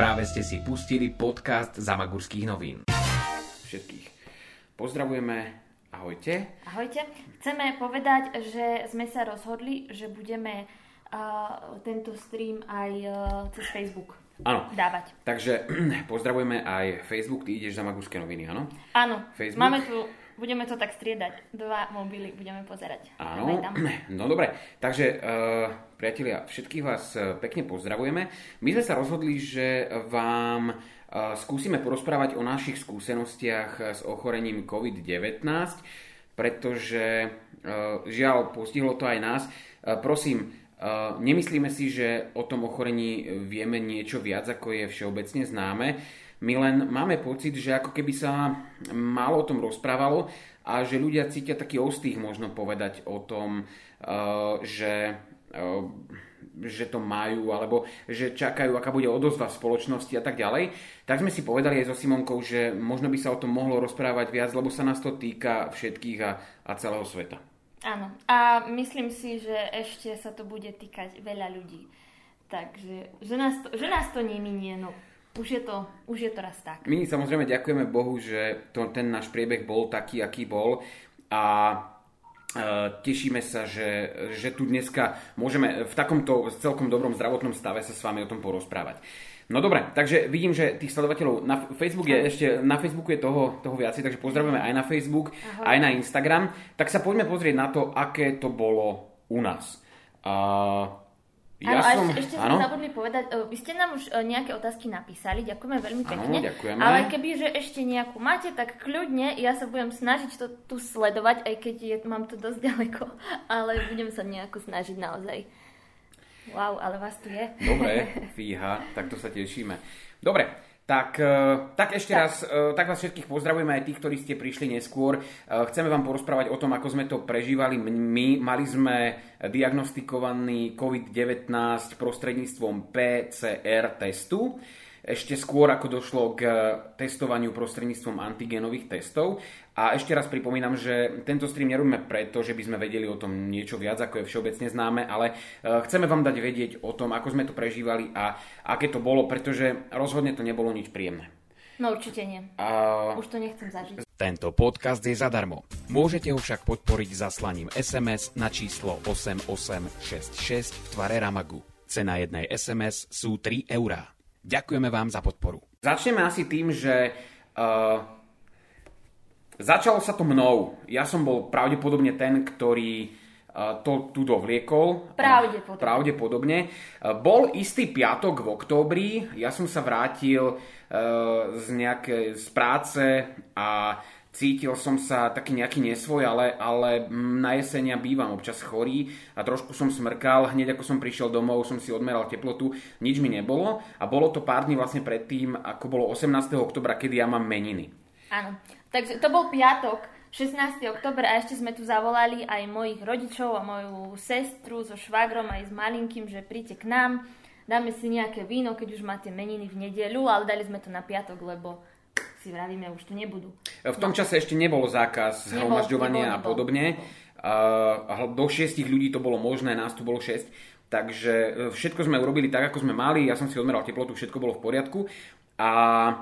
Práve ste si pustili podcast Zamagurských novín. Všetkých pozdravujeme, ahojte. Ahojte. Chceme povedať, že sme sa rozhodli, že budeme uh, tento stream aj uh, cez Facebook Áno. dávať. Takže pozdravujeme aj Facebook, ty ideš za Magurské noviny, áno? Áno, Facebook? máme tu, budeme to tak striedať. Dva mobily budeme pozerať. Áno, no dobre. Takže, uh, priatelia, všetkých vás uh, pekne pozdravujeme. My sme sa rozhodli, že vám uh, skúsime porozprávať o našich skúsenostiach uh, s ochorením COVID-19, pretože žiaľ, postihlo to aj nás. Prosím, nemyslíme si, že o tom ochorení vieme niečo viac, ako je všeobecne známe. My len máme pocit, že ako keby sa málo o tom rozprávalo a že ľudia cítia taký ostých možno povedať o tom, že, že to majú, alebo že čakajú, aká bude odozva v spoločnosti a tak ďalej. Tak sme si povedali aj so Simonkou, že možno by sa o tom mohlo rozprávať viac, lebo sa nás to týka všetkých a, a celého sveta. Áno. A myslím si, že ešte sa to bude týkať veľa ľudí. Takže, že nás to, že nás to neminie, no už je to, už je to raz tak. My samozrejme ďakujeme Bohu, že to, ten náš priebeh bol taký, aký bol a tešíme sa, že, že tu dneska môžeme v takomto celkom dobrom zdravotnom stave sa s vami o tom porozprávať. No dobre, takže vidím, že tých sledovateľov na Facebook je ešte, na Facebooku je toho, toho viacej, takže pozdravujeme aj na Facebook, Ahoj. aj na Instagram. Tak sa poďme pozrieť na to, aké to bolo u nás. Uh, Áno, ja a som, ešte, ešte sme áno? zabudli povedať, e, vy ste nám už e, nejaké otázky napísali, ďakujeme veľmi Áno, pekne. ďakujeme. Ale keby, že ešte nejakú máte, tak kľudne, ja sa budem snažiť to tu sledovať, aj keď je, mám to dosť ďaleko, ale budem sa nejako snažiť naozaj. Wow, ale vás tu je. Dobre, fíha, tak to sa tešíme. Dobre, tak, e, tak ešte Tak. raz, e, tak vás všetkých pozdravujeme aj tých, ktorí ste prišli neskôr. E, Chceme vám porozprávať o tom, ako sme to prežívali my. Mali sme diagnostikovaný COVID-19 prostredníctvom PCR testu. Ešte skôr, ako došlo k testovaniu prostredníctvom antigenových testov. A ešte raz pripomínam, že tento stream nerobíme preto, že by sme vedeli o tom niečo viac, ako je všeobecne známe, ale e, chceme vám dať vedieť o tom, ako sme to prežívali a aké to bolo, pretože rozhodne to nebolo nič príjemné. No určite nie. A Už to nechcem zažiť. Tento podcast je zadarmo. Môžete ho však podporiť zaslaním SMS na číslo 8866 v tvare Ramagu. Cena jednej SMS sú 3 eurá. Ďakujeme vám za podporu. Začneme asi tým, že uh, začalo sa to mnou. Ja som bol pravdepodobne ten, ktorý uh, to tu dovliekol. Pravdepodobne. Pravdepodobne. Uh, bol istý piatok v októbri, ja som sa vrátil uh, z, nejaké, z práce a cítil som sa taký nejaký nesvoj, ale, ale na jesenia bývam občas chorý a trošku som smrkal. Hneď ako som prišiel domov, som si odmeral teplotu, nič mi nebolo a bolo to pár dní vlastne predtým, ako bolo 18. oktobra, kedy ja mám meniny. Áno. Takže to bol piatok, 16. október a ešte sme tu zavolali aj mojich rodičov a moju sestru so švagrom aj s malinkým, že príďte k nám, dáme si nejaké víno, keď už máte meniny v nedeľu, ale dali sme to na piatok, lebo si vravíme, už tu nebudú. V tom čase ešte nebol zákaz zhromažďovania a podobne. A do šiestich ľudí to bolo možné, nás tu bolo 6. Takže e, všetko sme urobili tak, ako sme mali. Ja som si odmeral teplotu, všetko bolo v poriadku. A e,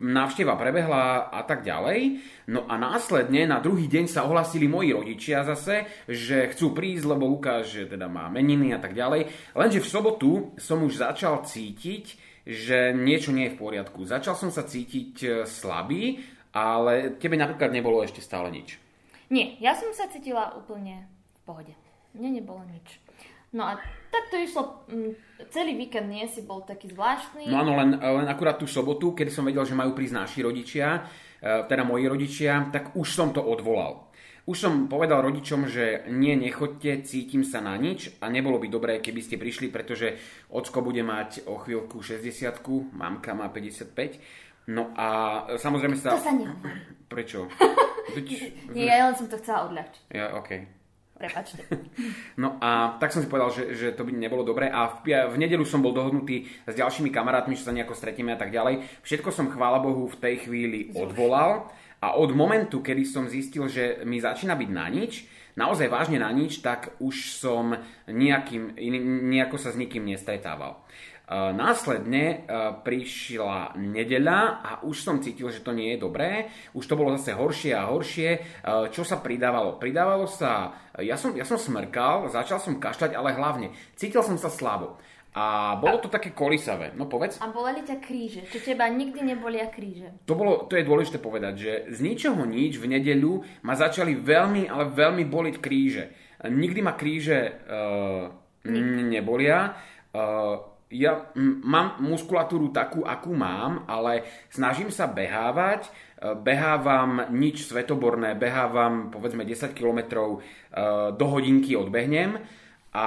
návšteva prebehla a tak ďalej. No a následne na druhý deň sa ohlasili moji rodičia zase, že chcú prísť, lebo Lukáš že teda má meniny a tak ďalej. Lenže v sobotu som už začal cítiť, že niečo nie je v poriadku. Začal som sa cítiť e, slabý, ale tebe napríklad nebolo ešte stále nič. Nie, ja som sa cítila úplne v pohode. Mne nebolo nič. No a tak to išlo, mm, celý víkend nie si bol taký zvláštny. No áno, len, len akurát tú sobotu, kedy som vedel, že majú prísť naši rodičia, e, teda moji rodičia, tak už som to odvolal. Už som povedal rodičom, že nie, nechoďte, cítim sa na nič a nebolo by dobré, keby ste prišli, pretože ocko bude mať o chvíľku 60 mamka má 55. No a samozrejme sa... To sa nehovorí. Prečo? Veď... Nie, ja len som to chcela odľahčiť. Ja, okay. Prepačte. No a tak som si povedal, že, že to by nebolo dobré a v, v nedelu som bol dohodnutý s ďalšími kamarátmi, že sa nejako stretieme a tak ďalej. Všetko som, chvála Bohu, v tej chvíli odvolal a od momentu, kedy som zistil, že mi začína byť na nič, naozaj vážne na nič, tak už som nejakým, nejako sa s nikým nestretával. Následne prišla nedeľa a už som cítil, že to nie je dobré. Už to bolo zase horšie a horšie. Čo sa pridávalo? Pridávalo sa... Ja som, ja som smrkal, začal som kašľať, ale hlavne cítil som sa slabo. A bolo to také kolisavé. No povedz. A boleli ťa kríže? Či teba nikdy nebolia kríže? To, bolo, to je dôležité povedať, že z ničoho nič v nedeľu ma začali veľmi, ale veľmi boliť kríže. Nikdy ma kríže uh, nebolia. Uh, ja mám muskulatúru takú, akú mám, ale snažím sa behávať, uh, behávam nič svetoborné, behávam povedzme 10 km uh, do hodinky odbehnem a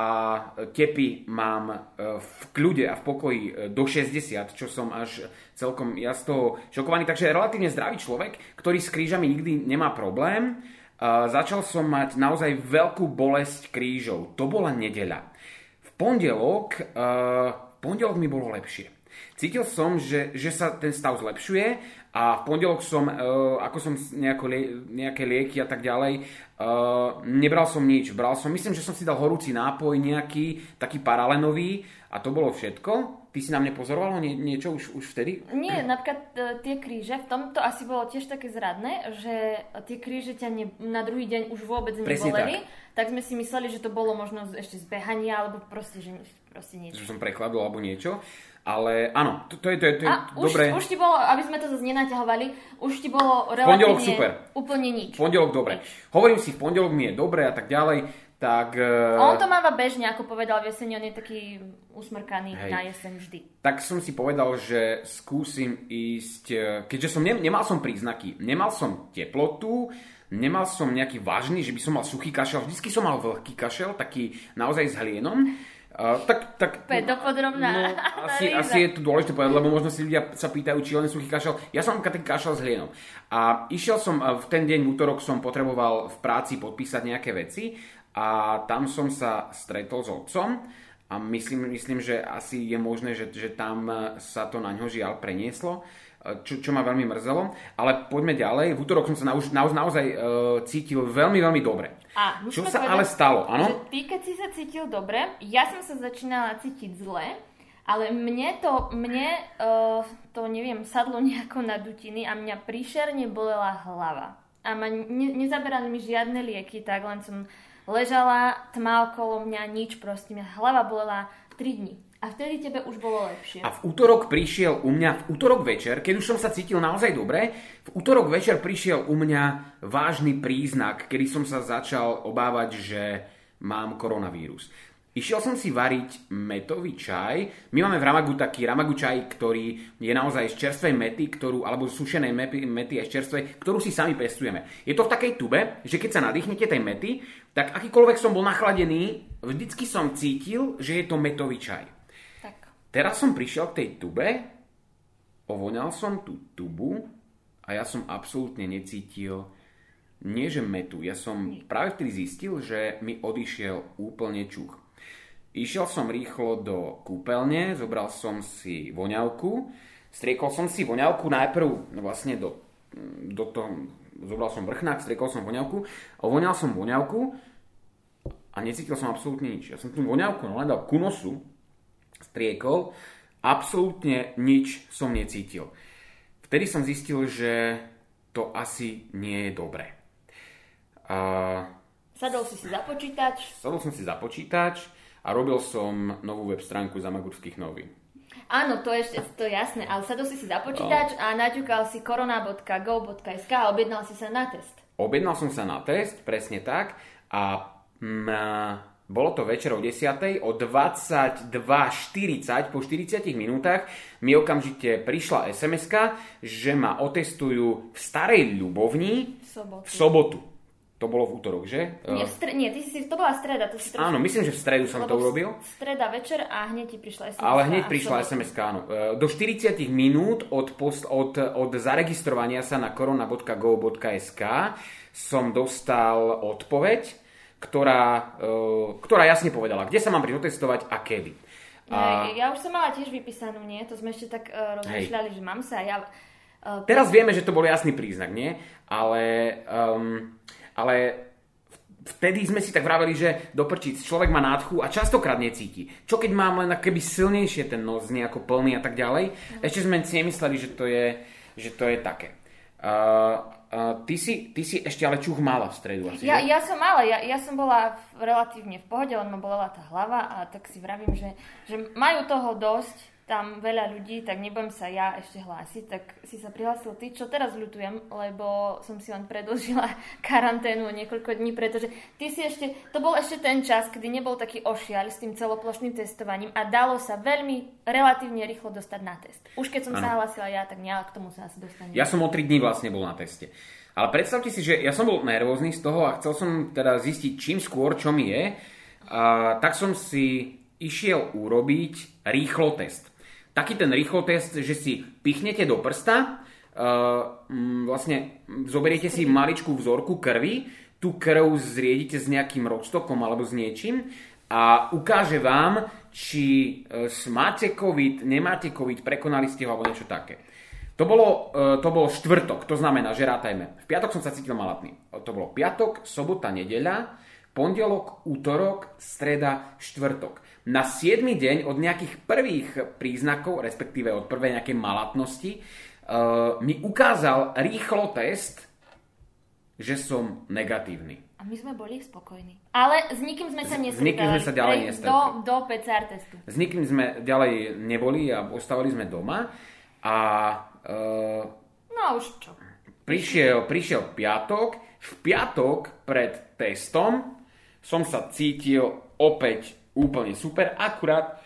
tepy mám e, v kľude a v pokoji e, do 60, čo som až celkom ja z toho šokovaný. Takže relatívne zdravý človek, ktorý s krížami nikdy nemá problém. Začal som mať naozaj veľkú bolesť krížov. To bola nedeľa. V pondelok, e, pondelok mi bolo lepšie. Cítil som, že, že sa ten stav zlepšuje a v pondelok som, ako som nejako, nejaké lieky a tak ďalej, Uh, nebral som nič, bral som, myslím, že som si dal horúci nápoj nejaký, taký paralenový a to bolo všetko. Ty si na mne pozoroval nie, niečo už, už vtedy? Nie, napríklad uh, tie kríže, v tomto asi bolo tiež také zradné, že tie kríže ťa ne, na druhý deň už vôbec neboleli, tak. tak sme si mysleli, že to bolo možno ešte z behania, alebo proste, že proste niečo. Že som prekladol alebo niečo. Ale áno, to, to je, to je, to je a dobré. Už, už ti bolo, aby sme to zase nenaťahovali, už ti bolo relatívne super. úplne nič. Pondelok dobre. Hovorím si, v pondelok mi je dobre a tak ďalej, tak... Uh... On to máva bežne, ako povedal v jeseni, on je taký usmrkaný Hej. na jeseň vždy. Tak som si povedal, že skúsim ísť, e, keďže som ne, nemal som príznaky, nemal som teplotu, nemal som nejaký vážny, že by som mal suchý kašel, vždycky som mal vlhký kašel, taký naozaj s hlienom. Uh, tak, tak, dopodrobná no, asi, asi je to dôležité povedať, lebo možno si ľudia sa pýtajú, či len suchý kašel. Ja som taký kašel s hlienou. A išiel som, v ten deň, v útorok som potreboval v práci podpísať nejaké veci a tam som sa stretol s otcom a myslím, myslím že asi je možné, že, že tam sa to na ňo žiaľ prenieslo čo, čo ma veľmi mrzelo. Ale poďme ďalej. V útorok som sa naoz, naoz, naozaj uh, cítil veľmi, veľmi dobre. A čo sa povedať, ale stalo, áno? Ty, keď si sa cítil dobre, ja som sa začínala cítiť zle, ale mne to, mne uh, to, neviem, sadlo nejako na dutiny a mňa príšerne bolela hlava. A ma ne, nezaberali mi žiadne lieky, tak len som ležala, tma okolo mňa, nič proste. Mňa hlava bolela 3 dní. A vtedy tebe už bolo lepšie. A v útorok prišiel u mňa, v útorok večer, keď už som sa cítil naozaj dobre, v útorok večer prišiel u mňa vážny príznak, kedy som sa začal obávať, že mám koronavírus. Išiel som si variť metový čaj. My máme v Ramagu taký Ramagu čaj, ktorý je naozaj z čerstvej mety, ktorú, alebo sušenej mety, mety aj z čerstvej, ktorú si sami pestujeme. Je to v takej tube, že keď sa nadýchnete tej mety, tak akýkoľvek som bol nachladený, vždycky som cítil, že je to metový čaj. Teraz som prišiel k tej tube, ovoňal som tú tubu a ja som absolútne necítil nie že metu, ja som práve vtedy zistil, že mi odišiel úplne čuch. Išiel som rýchlo do kúpeľne, zobral som si voňavku, striekol som si voňavku najprv vlastne do, do toho, zobral som vrchnák, striekol som voňavku, ovoňal som voňavku a necítil som absolútne nič. Ja som tú voňavku nahľadal ku nosu, striekol, absolútne nič som necítil. Vtedy som zistil, že to asi nie je dobré. Uh, sadol si si za počítač? Sadol som si za počítač a robil som novú web stránku Zamagurských novín. Áno, to je ešte to je jasné, ale sadol si si za počítač no. a naťukal si korona.go.sk a objednal si sa na test. Objednal som sa na test, presne tak. A bolo to večer o 10. o 22.40 po 40 minútach mi okamžite prišla sms že ma otestujú v Starej Ľubovni sobotu. v sobotu. To bolo v útorok, že? Nie, v stre- nie ty si, to bola streda. To si áno, myslím, že v stredu som to urobil. Streda večer a hneď ti prišla sms Ale hneď prišla sms áno. E, do 40 minút od, post, od, od zaregistrovania sa na korona.go.sk som dostal odpoveď, ktorá, uh, ktorá jasne povedala, kde sa mám prihotestovať a kedy. A... Ja už som mala tiež vypísanú, nie? To sme ešte tak uh, rozmýšľali, že mám sa ja... Uh, Teraz vieme, že to bol jasný príznak, nie? Ale, um, ale vtedy sme si tak vraveli, že doprčiť, človek má nádchu a častokrát necíti. Čo keď mám len keby silnejšie ten nos nejako plný a tak ďalej. Ešte sme si nemysleli, že to je, že to je také. Uh, uh, ty, si, ty si ešte ale čuch mala v stredu asi, Ja, že? ja som mala, ja, ja som bola v, relatívne v pohode, len ma bolela tá hlava a tak si vravím, že, že majú toho dosť, tam veľa ľudí, tak nebudem sa ja ešte hlásiť, tak si sa prihlásil ty, čo teraz ľutujem, lebo som si len predlžila karanténu o niekoľko dní, pretože ty si ešte, to bol ešte ten čas, kedy nebol taký ošiaľ s tým celoplošným testovaním a dalo sa veľmi relatívne rýchlo dostať na test. Už keď som Áno. sa hlásila ja, tak nejak k tomu sa asi dostanem. Ja som o 3 dní vlastne bol na teste. Ale predstavte si, že ja som bol nervózny z toho a chcel som teda zistiť čím skôr, čo mi je. A, tak som si išiel urobiť rýchlo test. Taký ten rýchlo test, že si pichnete do prsta, uh, vlastne zoberiete si maličkú vzorku krvi, tú krv zriedite s nejakým roztokom alebo s niečím a ukáže vám, či uh, máte COVID, nemáte COVID, prekonali ste ho alebo niečo také. To bolo, e, to bolo štvrtok, to znamená, že rátajme. V piatok som sa cítil malatný. To bolo piatok, sobota, nedeľa, pondelok, útorok, streda, štvrtok. Na 7. deň od nejakých prvých príznakov, respektíve od prvej nejakej malatnosti, e, mi ukázal rýchlo test, že som negatívny. A my sme boli spokojní. Ale s nikým sme sa S- s nikým sme sa ďalej nestretli. Do, do PCR testu. S nikým sme ďalej neboli a ostávali sme doma. A e, No už čo. prišiel, prišiel piatok. V piatok pred testom som sa cítil opäť úplne super. Akurát,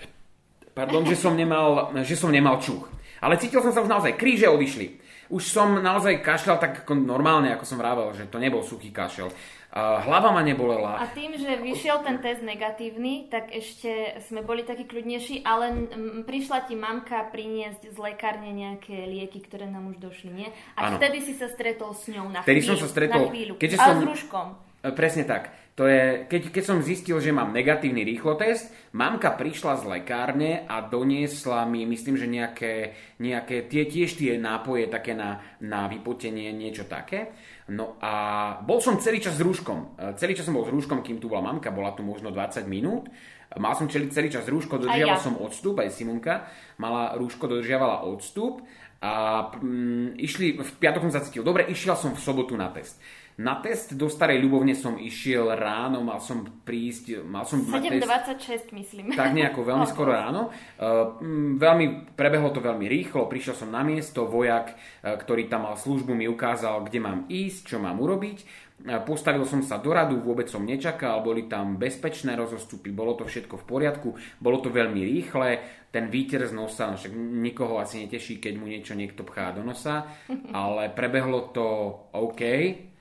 pardon, že som nemal, že som nemal čuch. Ale cítil som sa už naozaj, kríže odišli. Už som naozaj kašľal tak ako normálne, ako som vravel, že to nebol suchý kašel. Hlava ma nebolela. A tým, že vyšiel ten test negatívny, tak ešte sme boli takí kľudnejší, ale prišla ti mamka priniesť z lekárne nejaké lieky, ktoré nám už došli, nie? A Áno. vtedy si sa stretol s ňou na Vtedy chvíľu. som sa stretol, Na chvíľu. keďže ale som- s rúškom. E, Presne tak. To je, keď, keď som zistil, že mám negatívny rýchlotest, mamka prišla z lekárne a doniesla mi, myslím, že nejaké, nejaké tie, tiež tie nápoje také na, na vypotenie, niečo také. No a bol som celý čas s rúškom. E, Celý čas som bol s rúškom, kým tu bola mamka, bola tu možno 20 minút. Mal som celý, celý čas rúško, dodržiaval ja. som odstup, aj Simonka mala rúško, dodržiavala odstup a mm, išli, v piatok som sa cítil dobre, išiel som v sobotu na test. Na test do Starej Ľubovne som išiel ráno, mal som prísť, mal som mať test 7.26 myslím. tak nejako veľmi No, skoro ráno. Uh, mm, veľmi, prebehlo to veľmi rýchlo, prišiel som na miesto, vojak, uh, ktorý tam mal službu, mi ukázal, kde mám ísť, čo mám urobiť. Postavil som sa do radu, vôbec som nečakal, boli tam bezpečné rozostupy, bolo to všetko v poriadku, bolo to veľmi rýchle, ten výter z nosa, no však nikoho asi neteší, keď mu niečo niekto pchá do nosa, ale prebehlo to OK.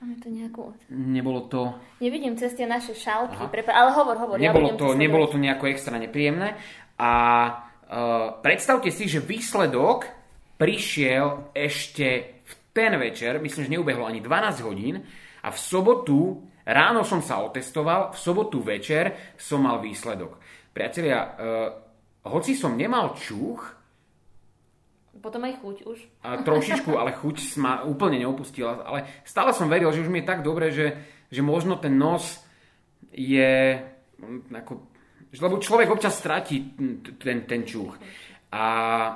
Máme tu nejakú... Nebolo to Nevidím cez tie naše šálky, prepa- ale hovor, hovor. ja nebolo, budem to, nebolo to nejako extra nepríjemné. A uh, predstavte si, že výsledok prišiel ešte v ten večer, myslím, že neubehlo ani 12 hodín a v sobotu ráno som sa otestoval, v sobotu večer som mal výsledok. Priatelia, uh, hoci som nemal čuch, Potom aj chuť už. a trošičku, ale chuť ma úplne neopustila. Ale stále som veril, že už mi je tak dobre, že, že možno ten nos je ako... že- Lebo človek občas stratí ten, ten čuch. A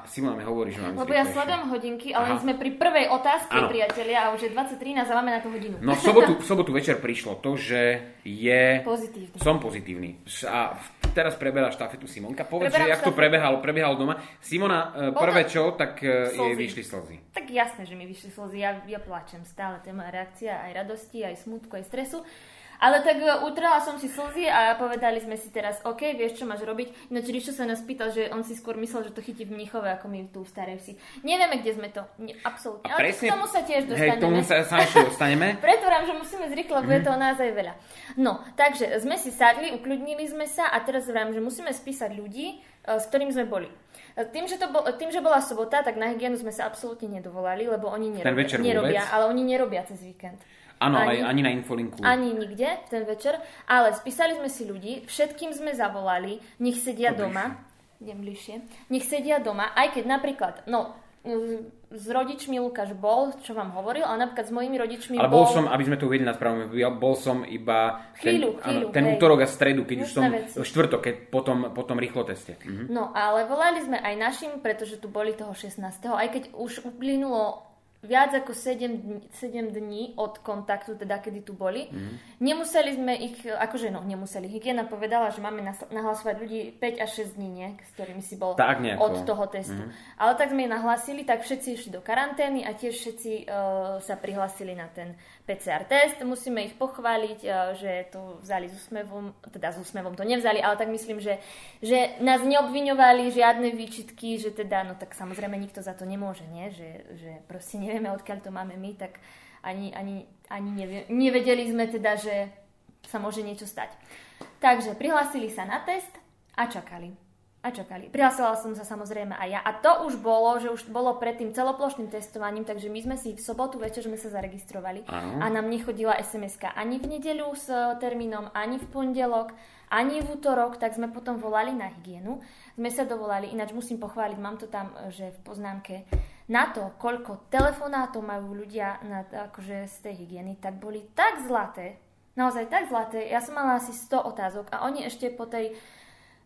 Simona mi hovorí, že mám Lebo ja sledujem hodinky, ale Aha. sme pri prvej otázke, Áno. priatelia, a už je 20.13 a máme na to hodinu. No v sobotu, v sobotu večer prišlo to, že je... Pozitívne. Som pozitívny. A teraz preberá štafetu Simonka. Povedz, Preberám že jak to štafetu. prebehalo, prebehalo doma. Simona, e, Bolo prvé to- čo, tak e, jej Slzy. vyšli slzy. Tak jasné, že mi vyšli slzy, ja, ja plačem stále, to je moja reakcia aj radosti, aj smutku, aj stresu. Ale tak e, utrela som si slzy a povedali sme si teraz, OK, vieš, čo máš robiť. Ináč Ríšo sa nás pýtal, že on si skôr myslel, že to chytí v Mnichove, ako my tu v Starej Vsi. Nevieme, kde sme to. Nie, absolútne. A Ale presne... k tomu sa tiež Hej, dostaneme. k tomu sa, sa dostaneme. Preto vám, že musíme zrýchlo, lebo Mhm. je toho naozaj veľa. No, takže sme si sadli, ukľudnili sme sa a teraz vám, že musíme spísať ľudí, e, s ktorým sme boli. E, Tým že, to bol, tým, že bola sobota, tak na hygienu sme sa absolútne nedovolali, lebo oni nerobia, nerobia ale oni nerobia cez víkend. Áno, Ani- ani na infolinku. Ani nikde ten večer, ale spísali sme si ľudí, všetkým sme zavolali, nech sedia To doma, idem bližšie, nech sedia doma, aj keď napríklad, no, s rodičmi Lukáš bol, čo vám hovoril, ale napríklad s mojimi rodičmi ale bol... som, aby sme to uvedli na správu, bol som iba chvíľu, ten, chvíľu, áno, ten útorok a stredu, keď už som, veci. štvrtok, keď potom, potom rýchlo teste. Mhm. No, ale volali sme aj našim, pretože tu boli toho 16. Aj keď už uplynulo viac ako 7 dní, 7 dní od kontaktu, teda kedy tu boli. Mm. Nemuseli sme ich, akože no, nemuseli. Hygiena povedala, že máme nahlasovať ľudí 5 až 6 dní, nie? s ktorými si bol tak od toho testu. Mm. Ale tak sme ich nahlasili, tak všetci išli do karantény a tiež všetci uh, sa prihlasili na ten PCR test. Musíme ich pochváliť, uh, že to vzali s úsmevom, teda s úsmevom to nevzali, ale tak myslím, že, že nás neobviňovali žiadne výčitky, že teda, no tak samozrejme nikto za to nemôže, nie? Že, že proste nevieme, odkiaľ to máme my, tak ani, ani, ani nevie, nevedeli sme teda, že sa môže niečo stať. Takže prihlásili sa na test a čakali. A čakali. Prihlásila som sa samozrejme aj ja. A to už bolo, že už bolo pred tým celoplošným testovaním, takže my sme si v sobotu večer sme sa zaregistrovali Aha. a nám nechodila sms ani v nedeľu s termínom, ani v pondelok, ani v útorok, tak sme potom volali na hygienu. Sme sa dovolali, ináč musím pochváliť, mám to tam, že v poznámke, na to, koľko telefonátov majú ľudia na, akože z tej hygieny, tak boli tak zlaté, naozaj tak zlaté. Ja som mala asi 100 otázok a oni ešte po tej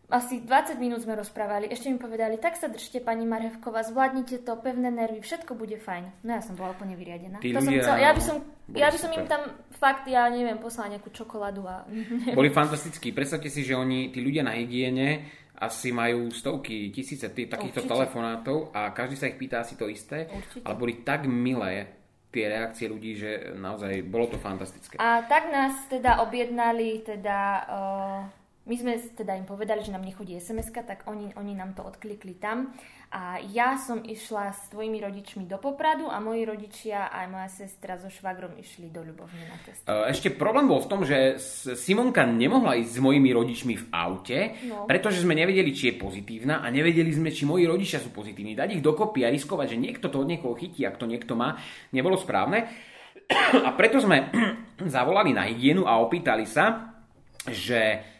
asi 20 minút sme rozprávali, ešte mi povedali, tak sa držte pani Marhevková, zvládnite to, pevné nervy, všetko bude fajn. No ja som bola úplne vyriadená. Tí to som chcel, ja by som, ja by som im tam fakt, ja neviem, poslala nejakú čokoládu a... Boli fantastickí. Predstavte si, že oni, tí ľudia na hygiene, asi majú stovky, tisíce tý, takýchto Určite. telefonátov a každý sa ich pýta asi to isté, Určite. ale boli tak milé tie reakcie ľudí, že naozaj bolo to fantastické. A tak nás teda objednali teda uh my sme teda im povedali, že nám nechodí sms tak oni, oni nám to odklikli tam. A ja som išla s tvojimi rodičmi do Popradu a moji rodičia aj moja sestra so švagrom išli do Ľubovne na test. E, ešte problém bol v tom, že Simonka nemohla ísť s mojimi rodičmi v aute, no. pretože sme nevedeli, či je pozitívna a nevedeli sme, či moji rodičia sú pozitívni. Dať ich dokopy a riskovať, že niekto to od niekoho chytí, ak to niekto má, nebolo správne. A preto sme zavolali na hygienu a opýtali sa, že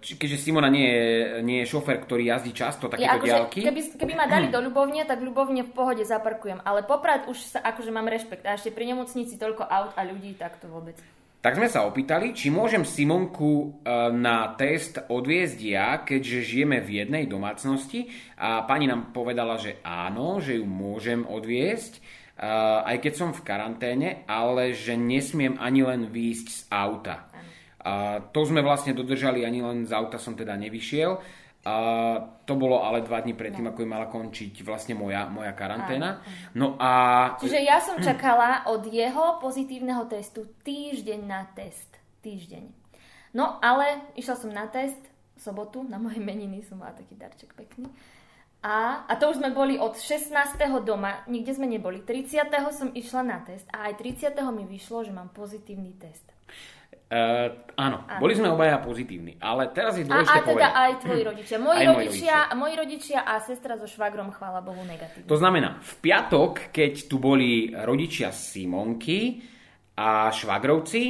keďže Simona nie je, nie je šofer, ktorý jazdí často takéto ja, akože, diálky. Keby, keby ma dali do Ľubovne, tak Ľubovne v pohode zaparkujem. Ale poprad už sa akože mám rešpekt. A ešte pri nemocnici toľko aut a ľudí, tak to vôbec. Tak sme sa opýtali, či môžem Simonku eh, na test odviezť ja, keďže žijeme v jednej domácnosti. A pani nám povedala, že áno, že ju môžem odviezť, eh, aj keď som v karanténe, ale že nesmiem ani len výjsť z auta. A to sme vlastne dodržali, ani len z auta som teda nevyšiel. A to bolo ale dva dní predtým, no. ako mala končiť vlastne moja, moja karanténa. No a... Čiže ja som čakala od jeho pozitívneho testu týždeň na test. Týždeň. No ale išla som na test v sobotu, na moje meniny som mala taký darček pekný. A, a to už sme boli od 16. doma, nikde sme neboli. 30. som išla na test a aj 30. mi vyšlo, že mám pozitívny test. Uh, áno, áno, boli sme obaja pozitívni, ale teraz je dôležité a, a teda povedať. aj tvoji rodičia. Moji, aj rodičia, rodičia. moji rodičia a sestra so švagrom, chvála Bohu, negatívne. To znamená, v piatok, keď tu boli rodičia Simonky a švagrovci,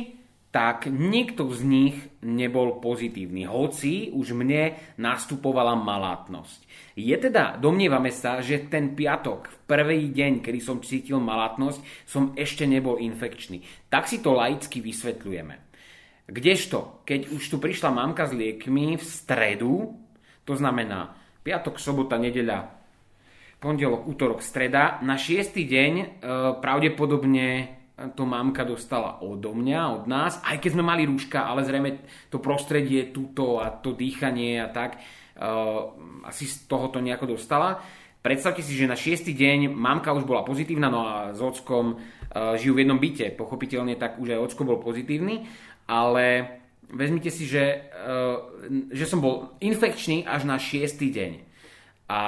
tak nikto z nich nebol pozitívny, hoci už mne nastupovala malátnosť. Je teda, domnievame sa, že ten piatok, v prvý deň, kedy som cítil malátnosť, som ešte nebol infekčný. Tak si to laicky vysvetľujeme. Kdežto, keď už tu prišla mamka s liekmi v stredu, to znamená piatok, sobota, nedeľa, pondelok, útorok, streda, na šiestý deň e, pravdepodobne to mamka dostala odo mňa, od nás, aj keď sme mali rúška, ale zrejme to prostredie, túto a to dýchanie a tak, e, asi z toho to nejako dostala. Predstavte si, že na šiestý deň mamka už bola pozitívna, no a s ockom e, žijú v jednom byte. Pochopiteľne tak už aj ocko bol pozitívny ale vezmite si, že, uh, že som bol infekčný až na šiestý deň. A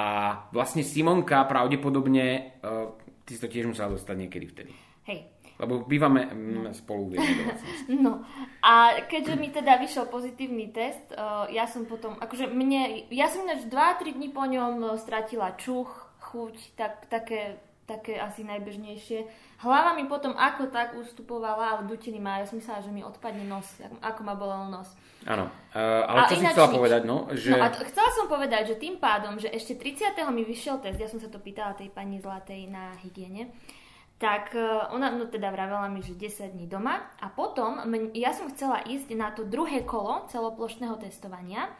vlastne Simonka pravdepodobne, uh, ty si to tiež musela dostať niekedy vtedy. Hej. Lebo bývame no. spolu v jednej No a keďže mi teda vyšiel pozitívny test, uh, ja som potom, akože mne, ja som ináč 2-3 dní po ňom stratila čuch, chuť, tak, také také asi najbežnejšie. Hlava mi potom ako tak ustupovala, ale dutiny má, ja som myslela, že mi odpadne nos, ako ma bolel nos. Áno, uh, ale čo si chcela nič. povedať, no? Že... No a t- chcela som povedať, že tým pádom, že ešte 30. mi vyšiel test, ja som sa to pýtala tej pani Zlatej na hygiene, tak e, ona no teda vravela mi, že 10 dní doma a potom ja som chcela ísť na to druhé kolo celoplošného testovania,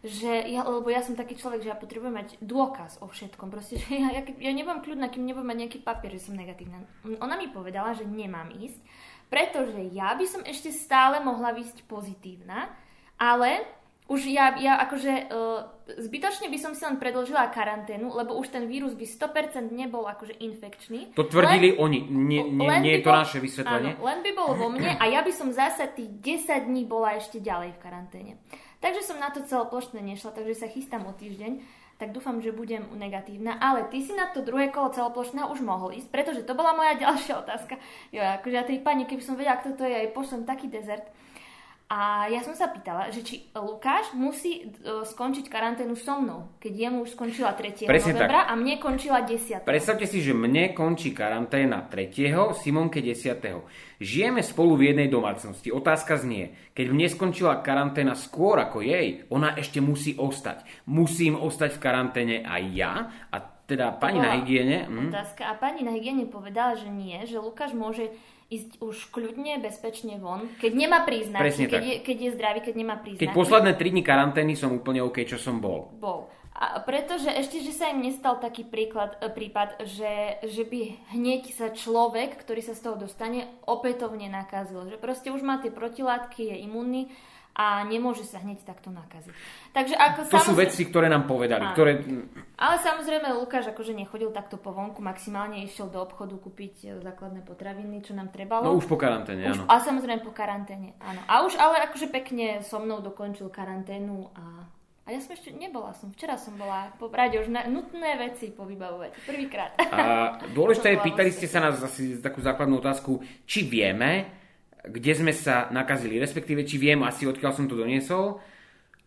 že ja, lebo ja som taký človek, že ja potrebujem mať dôkaz o všetkom. Proste, že ja, ja, ja nebudem kľudná, kým nebudem mať nejaký papier, že som negatívna. Ona mi povedala, že nemám ísť, pretože ja by som ešte stále mohla ísť pozitívna, ale už ja, ja akože uh, zbytočne by som si len predlžila karanténu, lebo už ten vírus by 100% nebol akože infekčný. To tvrdili len, oni, nie, nie, nie je to bol, naše vysvetlenie. Áno, len by bol vo mne a ja by som zase tých 10 dní bola ešte ďalej v karanténe. Takže som na to celoplošné nešla, takže sa chystám o týždeň tak dúfam, že budem negatívna. Ale ty si na to druhé kolo celoplošného už mohol ísť, pretože to bola moja ďalšia otázka. Jo, akože ja tej pani, keby som vedela, kto to je, aj pošlem taký dezert. A ja som sa pýtala, že či Lukáš musí uh, skončiť karanténu so mnou, keď jemu už skončila 3. Presne novembra tak. a mne končila 10. Predstavte si, že mne končí karanténa 3. Simonke 10. Žijeme spolu v jednej domácnosti. Otázka znie, keď mne skončila karanténa skôr ako jej, ona ešte musí ostať. Musím ostať v karanténe aj ja a teda pani na hygiene... Hm? Otázka. A pani na hygiene povedala, že nie, že Lukáš môže ísť už kľudne, bezpečne von, keď nemá príznaky, keď je, keď je zdravý, keď nemá príznaky. Keď posledné 3 dní karantény som úplne OK, čo som bol. Bol. A pretože ešte, že sa im nestal taký príklad, e, prípad, že, že by hneď sa človek, ktorý sa z toho dostane, opätovne nakazil. Že proste už má tie protilátky, je imunný a nemôže sa hneď takto nakaziť. Takže ako to samozrejme... sú veci, ktoré nám povedali. Ktoré... Ale samozrejme Lukáš akože nechodil takto po vonku, maximálne išiel do obchodu kúpiť e, základné potraviny, čo nám trebalo. No už po karanténe, už, áno. A samozrejme po karanténe, áno. A už ale akože pekne so mnou dokončil karanténu a a ja som ešte nebola som. Včera som bola po už na, nutné veci povybavovať. Prvýkrát. A dôležité je, pýtali ste sa nás asi takú základnú otázku, či vieme, kde sme sa nakazili, respektíve či viem asi, odkiaľ som to doniesol.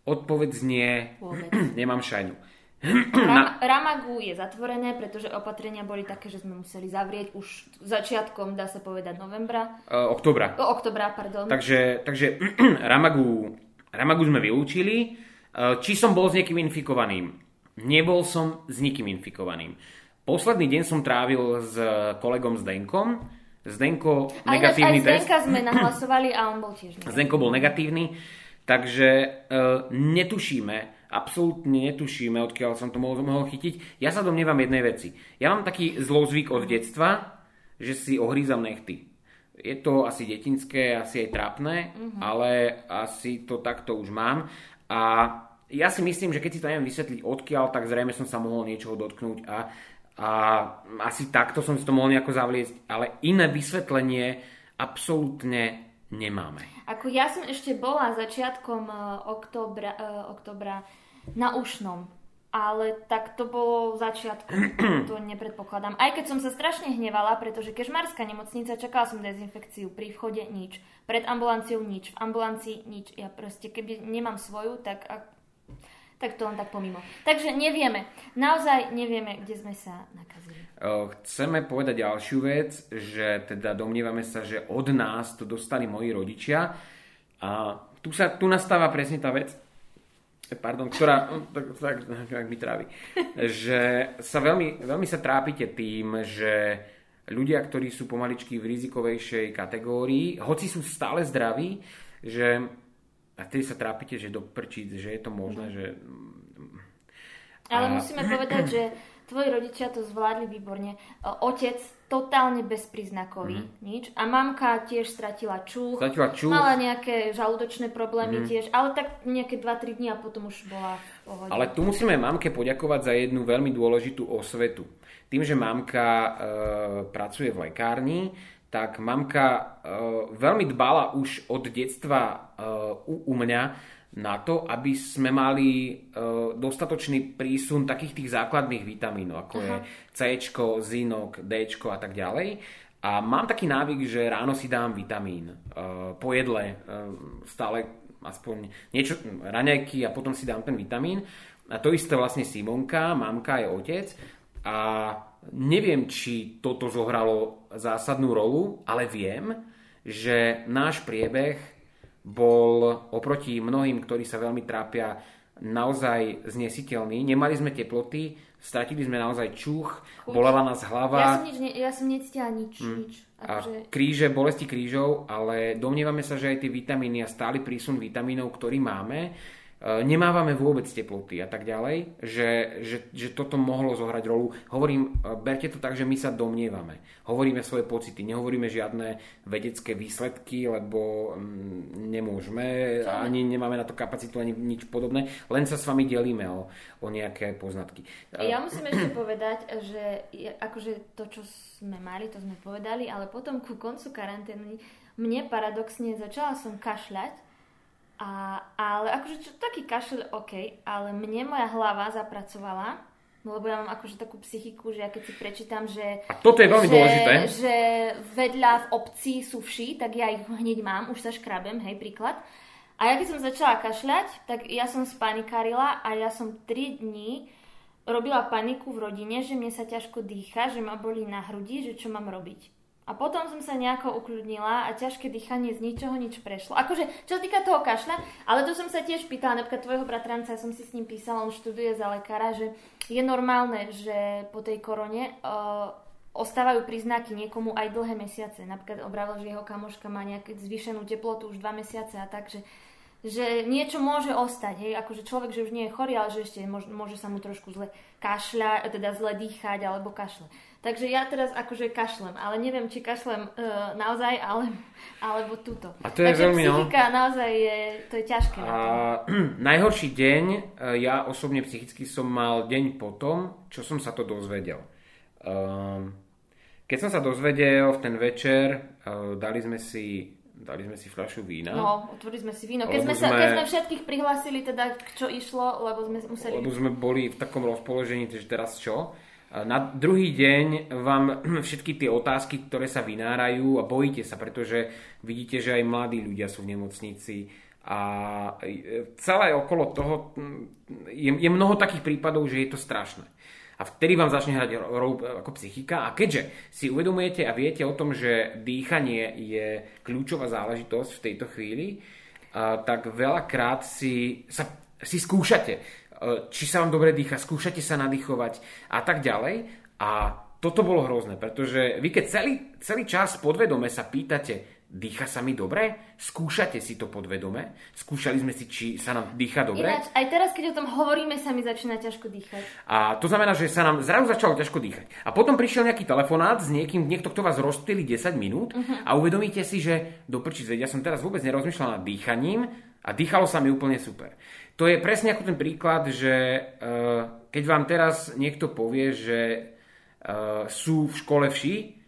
Odpoveď znie, nemám šajnu. Ram, Ramagu je zatvorené, pretože opatrenia boli také, že sme museli zavrieť už začiatkom, dá sa povedať, novembra. Uh, oktobra. O, oktobra, pardon. Takže, takže Ramagu, Ramagu sme vylúčili. Uh, či som bol s niekým infikovaným? Nebol som s nikým infikovaným. Posledný deň som trávil s kolegom Zdenkom, Zdenko negatívny aj, aj Zdenka test. sme nahlasovali a on bol tiež negatívny. Zdenko bol negatívny, takže uh, netušíme, absolútne netušíme, odkiaľ som to mohol, mohol chytiť. Ja sa domnievam jednej veci. Ja mám taký zlozvyk od detstva, že si ohrízam nechty. Je to asi detinské, asi aj trápne, uh-huh. ale asi to takto už mám. A ja si myslím, že keď si to neviem vysvetliť odkiaľ, tak zrejme som sa mohol niečoho dotknúť a a asi takto som si to mohol nejako zavliecť, ale iné vysvetlenie absolútne nemáme. Ako ja som ešte bola začiatkom uh, oktobra, uh, oktobra na Ušnom, ale tak to bolo začiatkom, to nepredpokladám. Aj keď som sa strašne hnevala, pretože kežmarská nemocnica, čakala som dezinfekciu, pri vchode nič, pred ambulanciou nič, v ambulancii nič. Ja proste, keby nemám svoju, tak tak to len tak pomimo. Takže nevieme, naozaj nevieme, kde sme sa nakazili. Chceme povedať ďalšiu vec, že teda domnievame sa, že od nás to dostali moji rodičia a tu, sa, tu nastáva presne tá vec, pardon, ktorá, no, tak, tak, tak mi trávi, že sa veľmi, veľmi sa trápite tým, že ľudia, ktorí sú pomaličky v rizikovejšej kategórii, hoci sú stále zdraví, že a vtedy sa trápite, že doprčiť, že je to možné, že... Ale a... musíme povedať, že tvoji rodičia to zvládli výborne. Otec totálne bezpríznakový, mm. nič. A mamka tiež stratila čuch. Stratila čuch. Mala nejaké žalúdočné problémy mm. tiež, ale tak nejaké 2-3 dní a potom už bola v pohode. Ale tu musíme mamke poďakovať za jednu veľmi dôležitú osvetu. Tým, že mamka e, pracuje v lekárni, tak mamka uh, veľmi dbala už od detstva uh, u, u mňa na to, aby sme mali uh, dostatočný prísun takých tých základných vitamínov, ako Aha. je C, zinok, D a tak ďalej. A mám taký návyk, že ráno si dám vitamín uh, po jedle, uh, stále aspoň niečo, raňajky a potom si dám ten vitamín. A to isté vlastne Simonka, mamka je otec. A neviem, či toto zohralo zásadnú rolu, ale viem, že náš priebeh bol oproti mnohým, ktorí sa veľmi trápia, naozaj znesiteľný. Nemali sme teploty, stratili sme naozaj čuch, Chuť. bolela nás hlava. Ja som, nič, ne, ja som necítila nič. Mm. nič. Akože... Kríže, bolesti krížov, ale domnievame sa, že aj tie vitamíny a stály prísun vitamínov, ktorý máme, nemávame vôbec teploty a tak ďalej, že, že, že toto mohlo zohrať rolu. Hovorím, e, berte to tak, že my sa domnievame. Hovoríme svoje pocity, nehovoríme žiadne vedecké výsledky, lebo mm, nemôžeme, ani nemáme na to kapacitu, ani nič podobné, len sa s vami delíme o, o nejaké poznatky. E, ja musím ešte povedať, že akože to, čo sme mali, to sme povedali, ale potom ku koncu karantény mne paradoxne začala som kašľať a, ale akože čo, taký kašel, OK, ale mne moja hlava zapracovala, lebo ja mám akože takú psychiku, že ja keď si prečítam, že... A toto je veľmi že, dôležité. Že vedľa v obci sú vši, tak ja ich hneď mám, už sa škrabem, hej, príklad. A ja keď som začala kašľať, tak ja som spanikarila a ja som 3 dní robila paniku v rodine, že mne sa ťažko dýcha, že ma bolí na hrudi, že čo mám robiť. A potom som sa nejako ukľudnila a ťažké dýchanie z ničoho nič prešlo. Akože, čo týka toho kašľa, ale to som sa tiež pýtala, napríklad tvojho bratranca, ja som si s ním písala, on študuje za lekára, že je normálne, že po tej korone uh, ostávajú príznaky niekomu aj dlhé mesiace. Napríklad obravil, že jeho kamoška má nejakú zvýšenú teplotu už dva mesiace a tak, že, že niečo môže ostať, hej, akože človek, že už nie je chorý, ale že ešte môže, môže sa mu trošku zle kašľať, teda zle dýchať alebo kašle. Takže ja teraz akože kašlem, ale neviem, či kašlem uh, naozaj, ale, alebo túto. A to je Takže veľmi, no. psychika no. naozaj je, to je ťažké. A, najhorší deň, e, ja osobne psychicky som mal deň po tom, čo som sa to dozvedel. Uh, keď som sa dozvedel v ten večer, uh, dali sme si dali sme si fľašu vína. No, otvorili sme si víno. Keď sme, sa, sme, keď sme všetkých prihlásili, teda čo išlo, lebo sme museli... Lebo sme boli v takom rozpoložení, že teraz čo? Na druhý deň vám všetky tie otázky, ktoré sa vynárajú a bojíte sa, pretože vidíte, že aj mladí ľudia sú v nemocnici a e, celé okolo toho je, je mnoho takých prípadov, že je to strašné. A vtedy vám začne hrať rolu ako psychika. A keďže si uvedomujete a viete o tom, že dýchanie je kľúčová záležitosť v tejto chvíli, tak veľakrát si, sa, si skúšate E, či sa vám dobre dýcha, skúšate sa nadýchovať a tak ďalej. A toto bolo hrozné, pretože vy keď celý, celý čas podvedome sa pýtate, dýcha sa mi dobre? Skúšate si to podvedome? Skúšali sme si, či sa nám dýcha dobre? Ináč, aj teraz, keď o tom hovoríme, sa mi začína ťažko dýchať. A to znamená, že sa nám zrazu začalo ťažko dýchať. A potom prišiel nejaký telefonát s niekým, niekto, kto vás rozptýli 10 minút uh-huh. a uvedomíte si, že do ja som teraz vôbec nerozmýšľal nad dýchaním a dýchalo sa mi úplne super. To je presne ako ten príklad, že uh, keď vám teraz niekto povie, že uh, sú v škole vši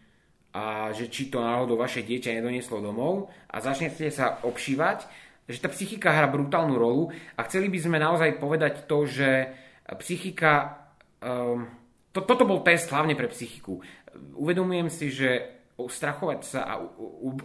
a že či to náhodou vaše dieťa nedonieslo domov a začnete sa obšívať, že tá psychika hrá brutálnu rolu a chceli by sme naozaj povedať to, že psychika... Um, to, toto bol test hlavne pre psychiku. Uvedomujem si, že strachovať sa a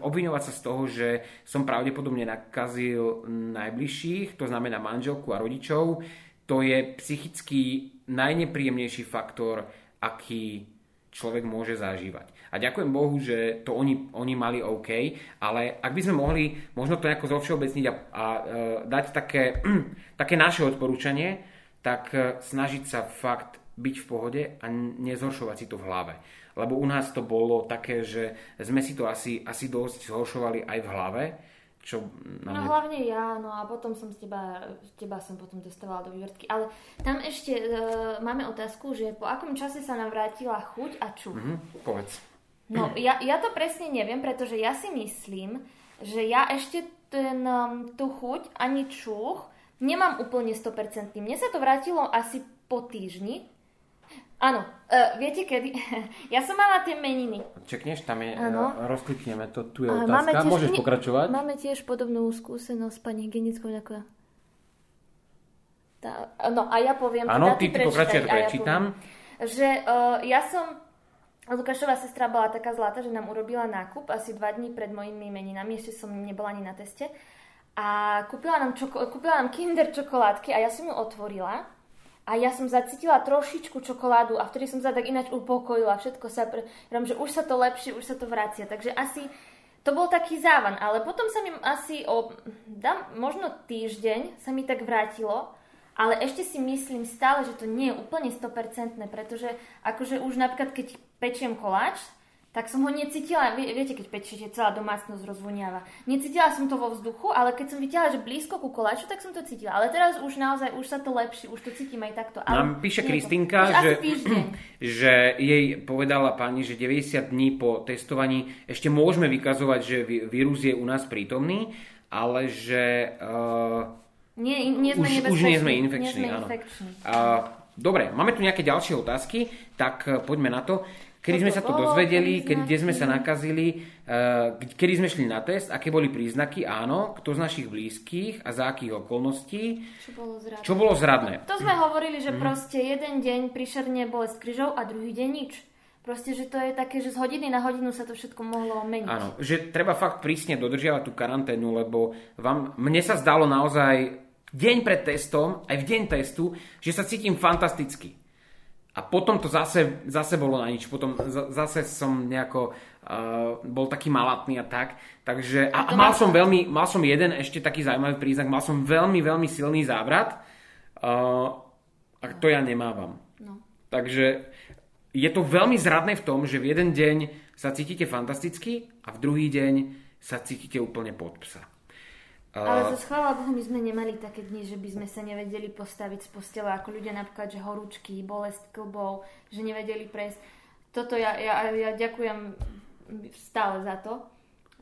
obviňovať sa z toho, že som pravdepodobne nakazil najbližších, to znamená manželku a rodičov, to je psychicky najnepríjemnejší faktor, aký človek môže zažívať. A ďakujem Bohu, že to oni, oni mali OK, ale ak by sme mohli možno to nejako zovšeobecniť a, a e, dať také, také naše odporúčanie, tak e, snažiť sa fakt byť v pohode a nezhoršovať si to v hlave lebo u nás to bolo také, že sme si to asi, asi dosť zhoršovali aj v hlave. Čo na no, mne... No hlavne ja, no a potom som z teba, teba som potom dostávala do vývrtky. Ale tam ešte e, máme otázku, že po akom čase sa nám vrátila chuť a čuch? Mm-hmm, povedz. No ja, ja to presne neviem, pretože ja si myslím, že ja ešte ten, um, tú chuť ani čuch nemám úplne 100%. Mne sa to vrátilo asi po týždni, Áno, uh, viete kedy? ja som mala tie meniny. Čekneš, tam je, ano. E, rozklikneme, to tu je otázka. Máme tiež, Môžeš pokračovať? Máme tiež podobnú skúsenosť s pani hygienickou ako no a ja poviem... Áno, ty, ty pokračuj, ja prečítam. Ja že uh, ja som... Lukášová sestra bola taká zlatá, že nám urobila nákup asi dva dní pred mojimi meninami, ešte som nebola ani na teste. A kúpila nám, čoko, kúpila nám kinder čokoládky a ja som ju otvorila a ja som zacítila trošičku čokoládu a vtedy som sa tak ináč upokojila, všetko sa, pre... že už sa to lepšie, už sa to vracia, takže asi to bol taký závan, ale potom sa mi asi o, dám, možno týždeň sa mi tak vrátilo, ale ešte si myslím stále, že to nie je úplne 100%, pretože akože už napríklad keď pečiem koláč, tak som ho necítila, vie, viete, keď pečíte, celá domácnosť rozvoniava. Necítila som to vo vzduchu, ale keď som videla, že blízko ku koláču, tak som to cítila. Ale teraz už naozaj, už sa to lepší, už to cítim aj takto. Ale Nám píše Kristinka, že, že jej povedala pani, že 90 dní po testovaní ešte môžeme vykazovať, že vírus je u nás prítomný, ale že... Uh, nie, nie sme už, už nie sme infekční. Nie sme infekční. Uh, dobre, máme tu nejaké ďalšie otázky, tak uh, poďme na to. Kedy sme sa to dozvedeli, kedy, kde sme sa nakazili, uh, kedy sme šli na test, aké boli príznaky, áno, kto z našich blízkych a za akých okolností. Čo bolo zradné. Čo bolo zradné. To, sme hovorili, že mm. proste jeden deň prišerne bolesť kryžov a druhý deň nič. Proste, že to je také, že z hodiny na hodinu sa to všetko mohlo meniť. Áno, že treba fakt prísne dodržiavať tú karanténu, lebo vám, mne sa zdalo naozaj deň pred testom, aj v deň testu, že sa cítim fantasticky. A potom to zase, zase bolo na nič. Potom zase som nejako uh, bol taký malatný a tak. Takže, a, a mal som veľmi, mal som jeden ešte taký zaujímavý príznak, mal som veľmi, veľmi silný závrat uh, a to ja nemávam. No. Takže je to veľmi zradné v tom, že v jeden deň sa cítite fantasticky a v druhý deň sa cítite úplne pod psa. Ale to chvála Bohu, my sme nemali také dni, že by sme sa nevedeli postaviť z postele, ako ľudia napríklad, že horúčky, bolesť klbov, že nevedeli prejsť. Toto ja, ja, ja ďakujem stále za to,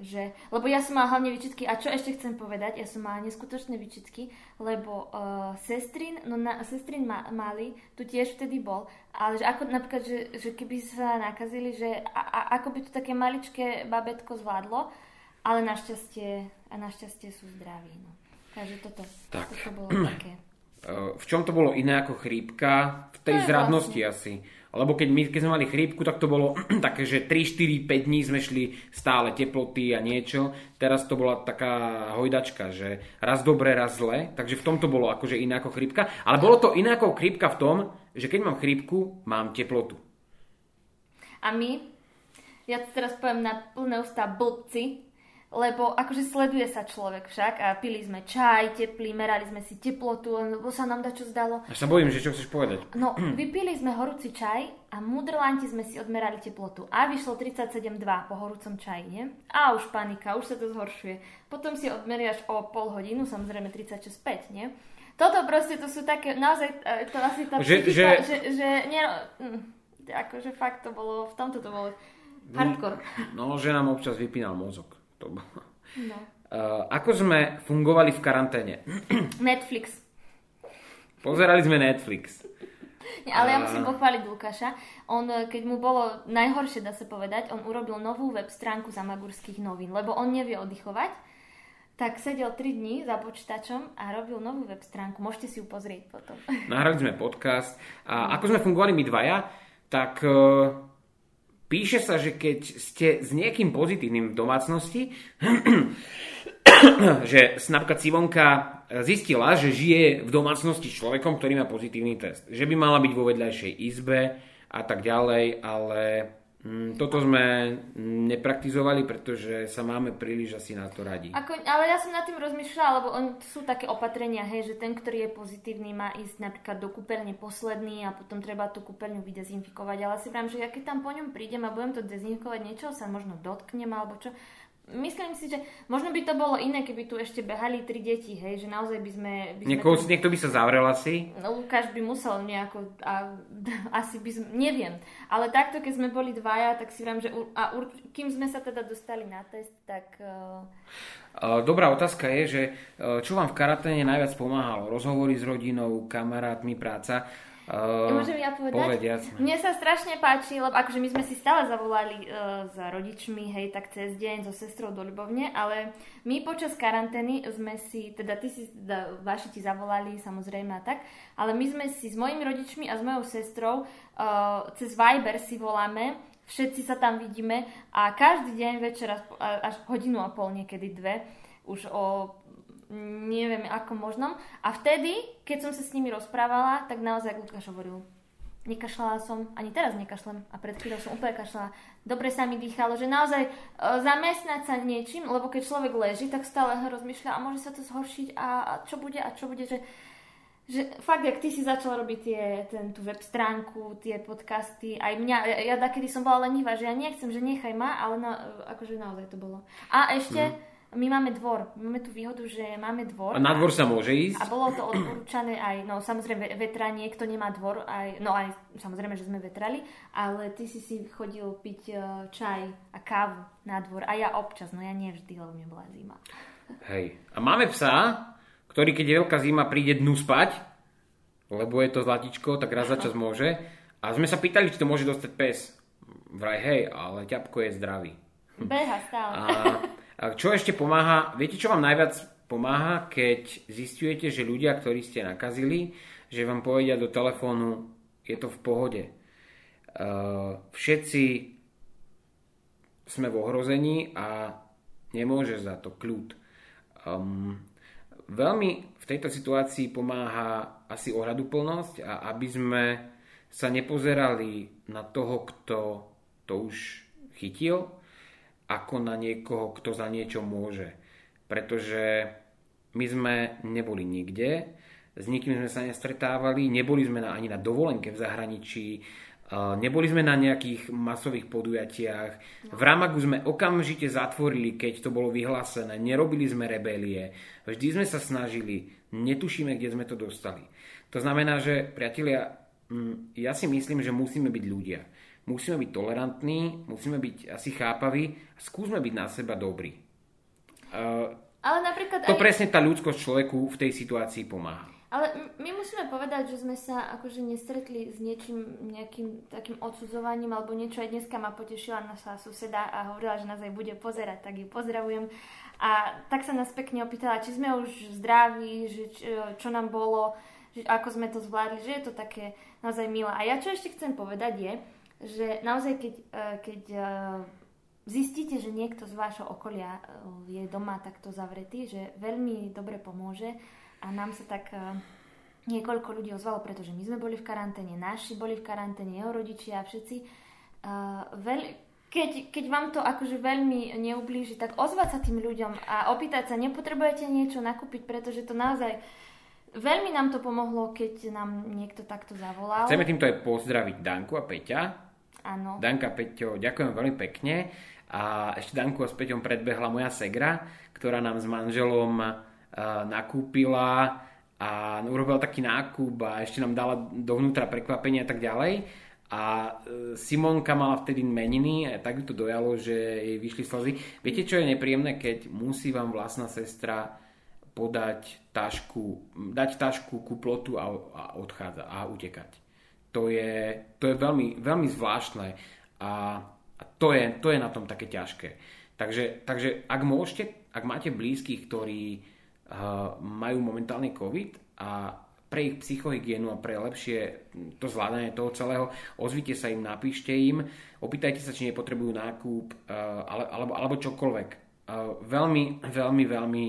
že, lebo ja som mala hlavne výčitky, a čo ešte chcem povedať, ja som mala neskutočné výčitky, lebo uh, sestrin, no na, sestrin ma, mali, tu tiež vtedy bol, ale že ako napríklad, že, že keby sa nakazili, že a, a, ako by to také maličké babetko zvládlo, ale našťastie, a našťastie sú zdraví. No. Takže toto, tak. toto bolo také. V čom to bolo iné ako chrípka? V tej zradnosti vlastne. asi. Lebo keď, my, keď sme mali chrípku, tak to bolo také, že 3, 4, 5 dní sme šli stále teploty a niečo. Teraz to bola taká hojdačka, že raz dobre, raz zle. Takže v tom to bolo akože iné ako chrípka. Ale bolo to iné ako chrípka v tom, že keď mám chrípku, mám teplotu. A my, ja to teraz poviem na plné ústa blbci, lebo akože sleduje sa človek však a pili sme čaj teplý, merali sme si teplotu, lebo sa nám čo zdalo. Až sa bojím, že čo chceš povedať. No, vypili sme horúci čaj a mudrlanti sme si odmerali teplotu a vyšlo 37,2 po horúcom čaji, nie? A už panika, už sa to zhoršuje. Potom si odmeriaš o pol hodinu, samozrejme 36,5, nie? Toto proste, to sú také, naozaj, e, to asi tá že, že... že, že nie, hm, akože fakt to bolo, v tomto to bolo hardcore. No, že nám občas vypínal mozog. To bolo. No. Uh, ako sme fungovali v karanténe? Netflix. Pozerali sme Netflix. Nie, ale ja musím pochváliť Lukáša. On, eh, keď mu bolo najhoršie, dá sa povedať, on urobil novú web stránku zamagurských novín, lebo on nevie oddychovať, tak sedel 3 dní za počítačom a robil novú web stránku. Môžete si ju pozrieť potom. Nahrali sme podcast a ako sme fungovali my dvaja, tak uh, Píše sa, že keď ste s niekým pozitívnym v domácnosti, že napríklad Sivonka zistila, že žije v domácnosti človekom, ktorý má pozitívny test. Že by mala byť vo vedľajšej izbe a tak ďalej, ale toto sme nepraktizovali, pretože sa máme príliš asi na to radi. Ako, ale ja som nad tým rozmýšľala, lebo on, sú také opatrenia, hej, že ten, ktorý je pozitívny, má ísť napríklad do kúpeľne posledný a potom treba tú kúpeľňu vydezinfikovať. Ale si vrám, že ja keď tam po ňom prídem a budem to dezinfikovať, niečo sa možno dotknem alebo čo, myslím si, že možno by to bolo iné, keby tu ešte behali tri deti, hej, že naozaj by sme... By sme Niekoho, to... Niekto by sa zavrel asi? No, Lukáš by musel nejako, a, asi by sme, neviem. Ale takto, keď sme boli dvaja, tak si vrám, že a kým sme sa teda dostali na test, tak... Uh... Dobrá otázka je, že e, čo vám v karanténe najviac pomáhalo? Rozhovory s rodinou, kamarátmi, práca? Uh, Môžem ja povedať? Povediac. Mne sa strašne páči, lebo akože my sme si stále zavolali uh, za rodičmi, hej, tak cez deň so sestrou do Ľubovne, ale my počas karantény sme si, teda ty si, teda vaši ti zavolali samozrejme a tak, ale my sme si s mojimi rodičmi a s mojou sestrou uh, cez Viber si voláme, všetci sa tam vidíme a každý deň večer až, hodinu a pol, niekedy dve, už o neviem ako možnom. A vtedy, keď som sa s nimi rozprávala, tak naozaj Lukáš hovoril, nekašľala som, ani teraz nekašlem a pred chvíľou som úplne kašľala. Dobre sa mi dýchalo, že naozaj e, zamestnať sa niečím, lebo keď človek leží, tak stále rozmýšľa a môže sa to zhoršiť a, a čo bude a čo bude, že že fakt, jak ty si začal robiť tie, ten, tú web stránku, tie podcasty, aj mňa, ja, ja kedy som bola lenivá, že ja nechcem, že nechaj ma, ale na, akože naozaj to bolo. A ešte, mm. My máme dvor, máme tú výhodu, že máme dvor. A na dvor sa môže ísť? A bolo to odporúčané aj, no samozrejme vetra, niekto nemá dvor, aj, no aj samozrejme, že sme vetrali, ale ty si si chodil piť uh, čaj a kávu na dvor a ja občas, no ja nie vždy, lebo mi bola zima. Hej, a máme psa, ktorý keď je veľká zima príde dnu spať, lebo je to zlatičko, tak raz za čas môže. A sme sa pýtali, či to môže dostať pes. Vraj hej, ale ťapko je zdravý. Beha stále. A čo ešte pomáha, viete čo vám najviac pomáha, keď zistujete, že ľudia, ktorí ste nakazili, že vám povedia do telefónu, je to v pohode. Uh, všetci sme v ohrození a nemôže za to kľud. Veľmi v tejto situácii pomáha asi ohľaduplnosť a aby sme sa nepozerali na toho, kto to už chytil, ako na niekoho, kto za niečo môže. Pretože my sme neboli nikde, s nikým sme sa nestretávali, neboli sme na, ani na dovolenke v zahraničí, Neboli sme na nejakých masových podujatiach. V Ramagu sme okamžite zatvorili, keď to bolo vyhlásené. Nerobili sme rebelie. Vždy sme sa snažili. Netušíme, kde sme to dostali. To znamená, že, priatelia, ja si myslím, že musíme byť ľudia. Musíme byť tolerantní, musíme byť asi chápaví a skúsme byť na seba dobrí. Ale napríklad to aj... presne tá ľudskosť človeku v tej situácii pomáha. Ale my musíme povedať, že sme sa akože nestretli s niečím, nejakým takým odsudzovaním alebo niečo. Aj dneska ma potešila naša suseda a hovorila, že nás aj bude pozerať, tak ju pozdravujem. A tak sa nás pekne opýtala, či sme už zdraví, že čo, čo nám bolo, že ako sme to zvládli, že je to také naozaj milé. A ja čo ešte chcem povedať je, že naozaj keď, e, keď e, zistíte, že niekto z vášho okolia e, je doma takto zavretý, že veľmi dobre pomôže, a nám sa tak niekoľko ľudí ozvalo, pretože my sme boli v karanténe, naši boli v karanténe, jeho rodičia, všetci. Uh, veľ, keď, keď vám to akože veľmi neublíži, tak ozvať sa tým ľuďom a opýtať sa, nepotrebujete niečo nakúpiť, pretože to naozaj veľmi nám to pomohlo, keď nám niekto takto zavolal. Chceme týmto aj pozdraviť Danku a Peťa. Áno. Danka, Peťo, ďakujem veľmi pekne. A ešte Danku a s Peťom predbehla moja segra, ktorá nám s manželom nakúpila a urobila taký nákup a ešte nám dala dovnútra prekvapenie a tak ďalej. A e, Simonka mala vtedy meniny a tak to dojalo, že jej vyšli slzy. Viete, čo je nepríjemné, keď musí vám vlastná sestra podať tašku, dať tašku ku plotu a, a odchádza a utekať. To je, to je veľmi, veľmi zvláštne a, to, je, to je na tom také ťažké. Takže, takže ak môžete, ak máte blízkych, ktorí majú momentálne COVID a pre ich psychohygienu a pre lepšie to zvládanie toho celého, ozvite sa im, napíšte im, opýtajte sa, či nepotrebujú nákup ale, alebo, alebo čokoľvek. Veľmi, veľmi, veľmi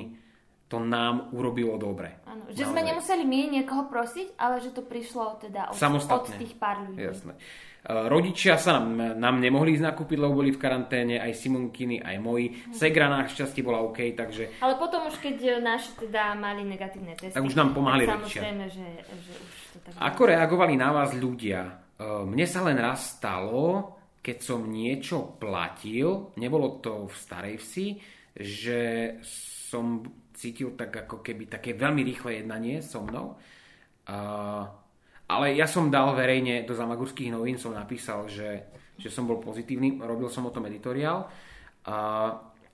to nám urobilo dobre. Áno, že Naozaj. sme nemuseli my niekoho prosiť, ale že to prišlo teda od, od tých pár ľudí. Jasné. Eh, rodičia sa nám, nám nemohli ísť nakúpiť, lebo boli v karanténe, aj Simonkiny, aj moji. Segra šťastie bola OK, takže... Ale potom už keď naši teda mali negatívne testy, tak už nám pomáhali rodičia. Samozrejme, že, že už to tak Ako reagovali na vás ľudia? Eh, mne sa len raz stalo, keď som niečo platil, nebolo to v starej vsi, že som cítil tak ako keby také veľmi rýchle jednanie so mnou. Uh, ale ja som dal verejne do Zamagurských novín, som napísal, že, že som bol pozitívny, robil som o tom editoriál. A,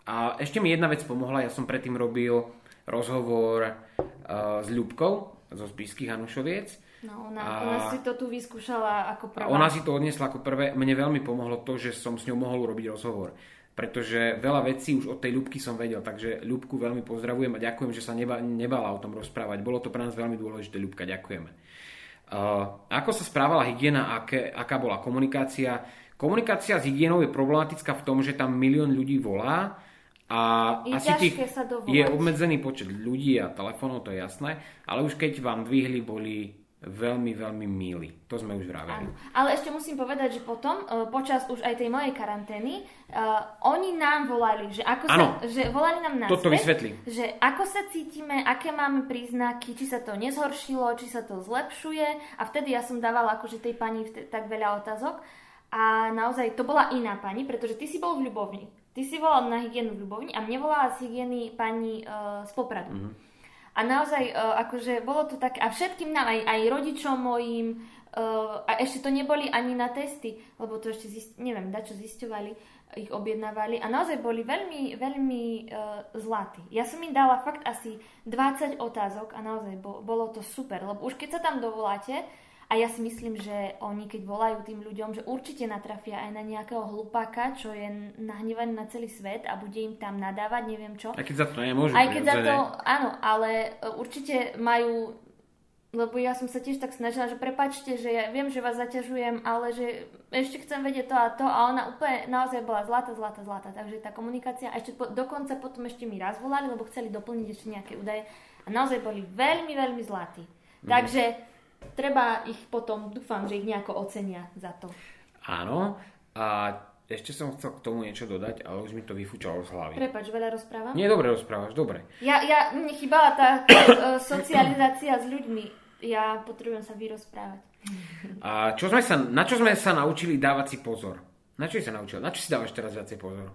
a ešte mi jedna vec pomohla, ja som predtým robil rozhovor uh, s Ľubkou zo Spískych Hanušoviec. No, ona, a ona si to tu vyskúšala ako prvá. Ona si to odniesla ako prvé. Mne veľmi pomohlo to, že som s ňou mohol robiť rozhovor. Pretože veľa vecí už od tej Ľubky som vedel, takže Ľubku veľmi pozdravujem a ďakujem, že sa neba, nebala o tom rozprávať. Bolo to pre nás veľmi dôležité, Ľubka, ďakujeme. Ako sa správala hygiena, aké, aká bola komunikácia? Komunikácia s hygienou je problematická v tom, že tam milión ľudí volá A je asi tých, sa dovolať. je obmedzený počet ľudí a telefónov, to je jasné, ale už keď vám dvihli, boli veľmi, veľmi milí. To sme už vraveli. Áno. Ale ešte musím povedať, že potom, e, počas už aj tej mojej karantény, uh, oni nám volali, že ako Áno. sa, že volali nám na Toto vysvetlí. že ako sa cítime, aké máme príznaky, či sa to nezhoršilo, či sa to zlepšuje a vtedy ja som dávala akože tej pani tak veľa otázok a naozaj to bola iná pani, pretože ty si bol v Ľubovni. Ty si volal na hygienu v Ľubovni a mne volala z hygieny pani uh, z Popradu. Mhm. A naozaj, uh, akože bolo to tak, a všetkým nám, aj, aj rodičom mojim, uh, a ešte to neboli ani na testy, lebo to ešte, zist, neviem, dačo zisťovali, ich objednávali a naozaj boli veľmi, veľmi uh, zlatí. Ja som im dala fakt asi 20 otázok a naozaj bo, bolo to super, lebo už keď sa tam dovoláte, a ja si myslím, že oni keď volajú tým ľuďom, že určite natrafia aj na nejakého hlupáka, čo je nahnevaný na celý svet a bude im tam nadávať, neviem čo. Aj keď za to nemôžu. Aj keď za to, áno, ale e, určite majú, lebo ja som sa tiež tak snažila, že prepačte, že ja viem, že vás zaťažujem, ale že ešte chcem vedieť to a to a ona úplne naozaj bola zlata, zlata, zlata. Takže tá komunikácia, a ešte po, dokonca potom ešte mi raz volali, lebo chceli doplniť ešte nejaké údaje a naozaj boli veľmi, veľmi zlatí. Mhm. Takže treba ich potom, dúfam, že ich nejako ocenia za to. Áno. A ešte som chcel k tomu niečo dodať, ale už mi to vyfúčalo z hlavy. Prepač, veľa rozprávam? Nie, dobre rozprávaš, dobre. Ja, ja, mne chýbala tá e, socializácia s ľuďmi. Ja potrebujem sa vyrozprávať. A čo sme sa, na čo sme sa naučili dávať si pozor? Na čo si sa naučil? Na čo si dávaš teraz viacej pozor?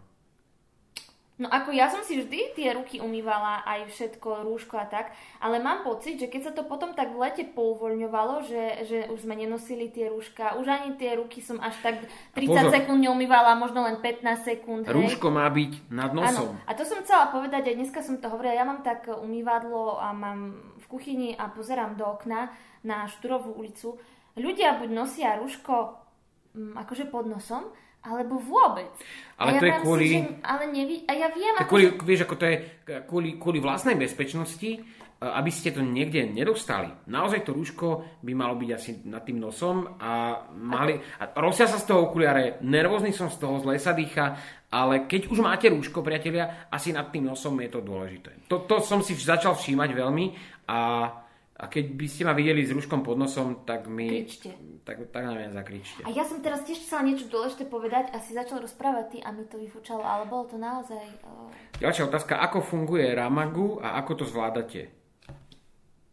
No ako ja som si vždy tie ruky umývala, aj všetko, rúško a tak, ale mám pocit, že keď sa to potom tak v lete pouvoľňovalo, že, že už sme nenosili tie rúška, už ani tie ruky som až tak 30 pozor. sekúnd neumývala, možno len 15 sekúnd. hej. Rúško má byť nad nosom. Áno, a to som chcela povedať, aj dneska som to hovorila, ja mám tak umývadlo a mám v kuchyni a pozerám do okna na Šturovú ulicu. Ľudia buď nosia rúško mm, akože pod nosom, alebo vôbec. Ale a ja to je kvôli- Si, že, ale neví, a ja viem, ako, kvôli, vieš, ako to je kvôli, kvôli vlastnej bezpečnosti, e, aby ste to niekde nedostali. Naozaj to rúško by malo byť asi nad tým nosom a mali... A rosia sa z toho okuliare, nervózny som z toho, zle sa dýcha, ale keď už máte rúško, priatelia, asi nad tým nosom je to dôležité. To, to som si začal všímať veľmi a, a keď by ste ma videli s rúškom pod nosom, tak mi... Kričte. Tak, tak na mňa zakričte. A ja som teraz tiež chcela niečo dôležité povedať a si začal rozprávať ty a mi to vyfúčalo, ale bolo to naozaj... Uh... Ďalšia otázka, ako funguje Ramagu a ako to zvládate?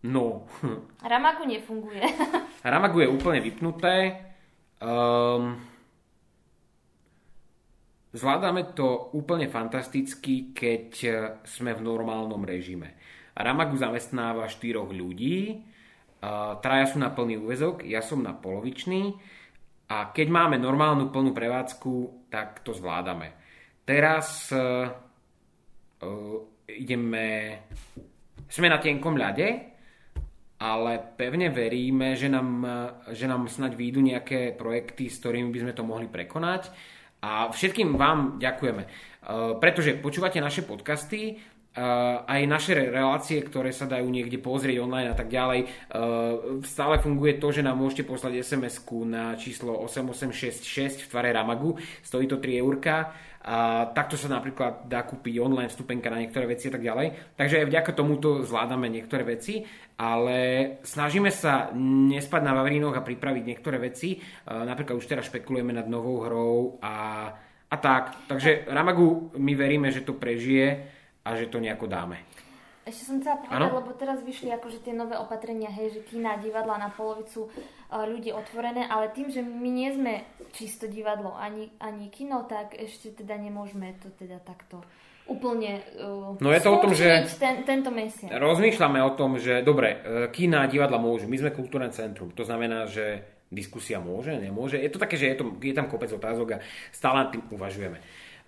No, Ramagu nefunguje. Ramagu je úplne vypnuté. Um, zvládame to úplne fantasticky, keď eh, sme v normálnom režime. Ramagu zamestnáva štyroch ľudí, traja sú na plný úvezok, ja som na polovičný a keď máme normálnu plnú prevádzku, tak to zvládame. Teraz uh, ideme, sme na tenkom ľade, ale pevne veríme, že nám, že nám snaď výjdu nejaké projekty, s ktorými by sme to mohli prekonať. A všetkým vám ďakujeme, Uh, pretože počúvate naše podcasty, aj naše re- relácie, ktoré sa dajú niekde pozrieť online a tak ďalej. Uh, Stále funguje to, že nám môžete poslať SMS-ku na číslo 8866 v tvare Ramagu, stojí to 3 eurka. A takto sa napríklad dá kúpiť online vstupenka na niektoré veci a tak ďalej. Takže aj vďaka tomuto zvládame niektoré veci, ale snažíme sa nespať na Vavrínoch a pripraviť niektoré veci. E, Napríklad už teraz špekulujeme nad novou hrou a, a tak. Takže Ramagu my veríme, že to prežije a že to nejako dáme. Ešte som chcela povedať, Áno? lebo teraz vyšli akože tie nové opatrenia, hej, že kina, divadla na polovicu uh, ľudí otvorené, ale tým, že my nie sme čisto divadlo ani, ani kino, tak ešte teda nemôžeme to teda takto úplne uh, No je to o tom, že- ten, tento mesiac. Rozmýšľame o tom, že dobre, e, kína a divadla môžu. My sme kultúrne centrum. To znamená, že diskusia môže, nemôže. Je to také, že je, to, je tam kopec otázok a stále nad tým uvažujeme.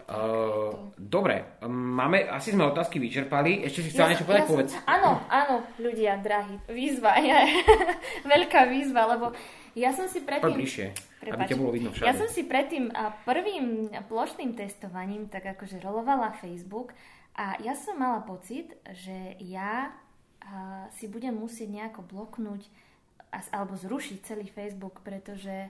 Uh, dobre, máme, asi sme otázky vyčerpali. Ešte si chcela niečo povedať? som- Povedz. Áno, áno, ľudia, drahí, výzva, je, veľká výzva, lebo ja som si predtým... bližšie, aby ťa bolo vidno všade. Ja som si predtým a, prvým plošným testovaním tak akože rolovala Facebook a ja som mala pocit, že ja si budem musieť nejako bloknúť alebo zrušiť celý Facebook, pretože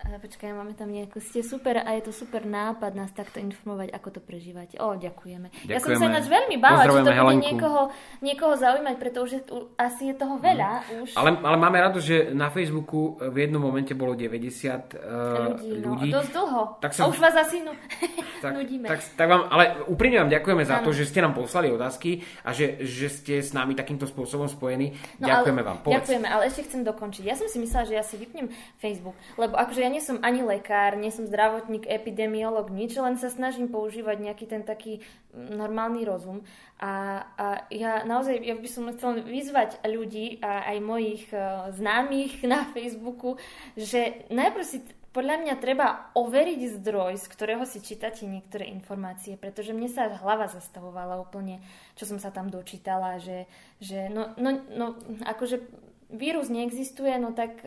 Počkaj, máme tam nejakú, ste super a je to super nápad nás takto informovať, ako to prežívate. O, ďakujeme. ďakujeme. Ja som sa ináč veľmi bála, či to bude niekoho, niekoho zaujímať, pretože asi je toho veľa mm. už. Ale, ale máme rado, že na Facebooku v jednom momente bolo 90 uh, ľudí. ľudí. No, dosť dlho. Tak sa... A už vás asi nu... tak, nudíme. Tak, tak vám, ale úprimne vám ďakujeme za ano. to, že ste nám poslali otázky a že, že ste s nami takýmto spôsobom spojení. No, ďakujeme ale, vám. Povedz. Ďakujeme, ale ešte chcem dokončiť. Ja som si myslela, že ja si vypnem Facebook, lebo akože ja nie som ani lekár, nie som zdravotník, epidemiolog, nič, len sa snažím používať nejaký ten taký normálny rozum. A, a ja naozaj, ja by som chcel vyzvať ľudí a aj mojich uh, známych na Facebooku, že najprv si podľa mňa treba overiť zdroj, z ktorého si čítate niektoré informácie, pretože mne sa hlava zastavovala úplne, čo som sa tam dočítala, že, že no, no, no akože vírus neexistuje, no tak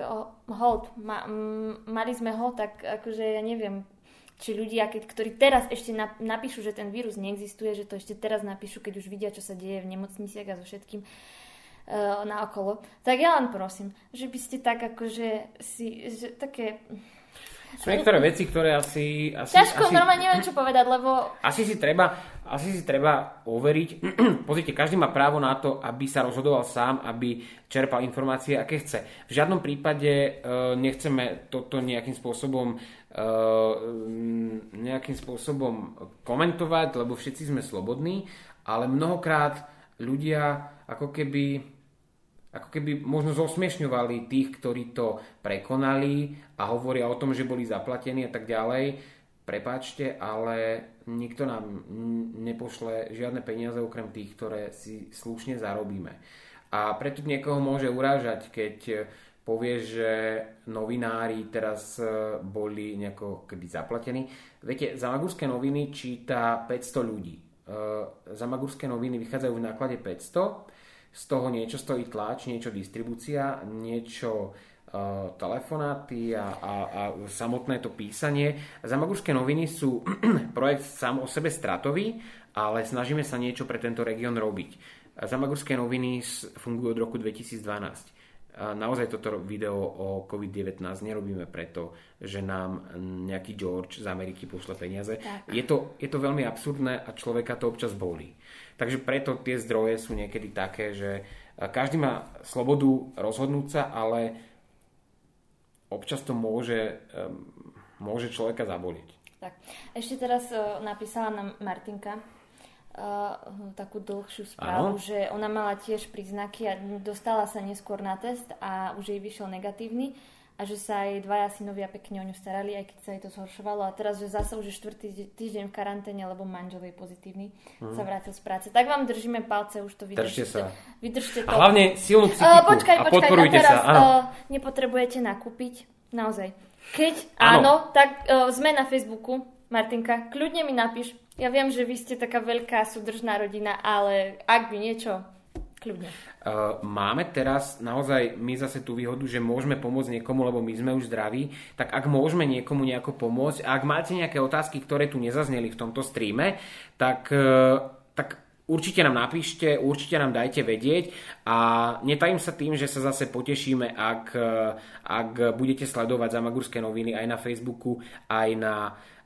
hold, ma, mali sme ho, tak akože ja neviem, či ľudia, keď, ktorí teraz ešte napíšu, že ten vírus neexistuje, že to ešte teraz napíšu, keď už vidia, čo sa deje v nemocniciach a so všetkým uh, na okolo. Tak ja len prosím, že by ste tak akože si, že také sú niektoré veci, ktoré asi... asi Ťažko, asi, normálne neviem, čo povedať, lebo... Asi si treba, asi si treba overiť. Pozrite, každý má právo na to, aby sa rozhodoval sám, aby čerpal informácie, aké chce. V žiadnom prípade uh, nechceme toto nejakým spôsobom uh, nejakým spôsobom komentovať, lebo všetci sme slobodní, ale mnohokrát ľudia ako keby ako keby možno zosmiešňovali tých, ktorí to prekonali a hovoria o tom, že boli zaplatení a tak ďalej. Prepáčte, ale nikto nám nepošle žiadne peniaze okrem tých, ktoré si slušne zarobíme. A preto niekoho môže urážať, keď povie, že novinári teraz e, boli nejako keby zaplatení. Viete, Zamagurské noviny číta 500 ľudí. E, Zamagurské noviny vychádzajú v náklade 500 z toho niečo stojí tlač, niečo distribúcia, niečo uh, telefonáty a, a, a samotné to písanie. Zamagurské noviny sú projekt sám o sebe stratový, ale snažíme sa niečo pre tento región robiť. Zamagurské noviny fungujú od roku 2012 naozaj toto video o COVID-19 nerobíme preto, že nám nejaký George z Ameriky pošle peniaze. Je to, je to veľmi absurdné a človeka to občas bolí. Takže preto tie zdroje sú niekedy také, že každý má slobodu rozhodnúť sa, ale občas to môže, môže človeka zaboliť. Tak. Ešte teraz napísala nám Martinka, uh, takú dlhšiu správu, ano. že ona mala tiež príznaky a dostala sa neskôr na test a už jej vyšiel negatívny a že sa jej dvaja synovia pekne o ňu starali, aj keď sa jej to zhoršovalo. A teraz, že zase už je štvrtý týždeň v karanténe, lebo manžel je pozitívny, mm. sa vrátil z práce. Tak vám držíme palce, už to vydržte. Držte sa. Vydržte to. A hlavne silnú psychiku. Uh, počkaj, počkaj, a podporujte teraz, sa. Uh, nepotrebujete nakúpiť, naozaj. Keď áno, áno tak uh, sme na Facebooku, Martinka, kľudne mi napíš, ja viem, že vy ste taká veľká súdržná rodina, ale ak by niečo, kľudne. Uh, máme teraz naozaj my zase tú výhodu, že môžeme pomôcť niekomu, lebo my sme už zdraví, tak ak môžeme niekomu nejako pomôcť, a ak máte nejaké otázky, ktoré tu nezazneli v tomto streame, tak, uh, tak určite nám napíšte, určite nám dajte vedieť a netajím sa tým, že sa zase potešíme, ak, ak budete sledovať Zamagurské noviny aj na Facebooku, aj na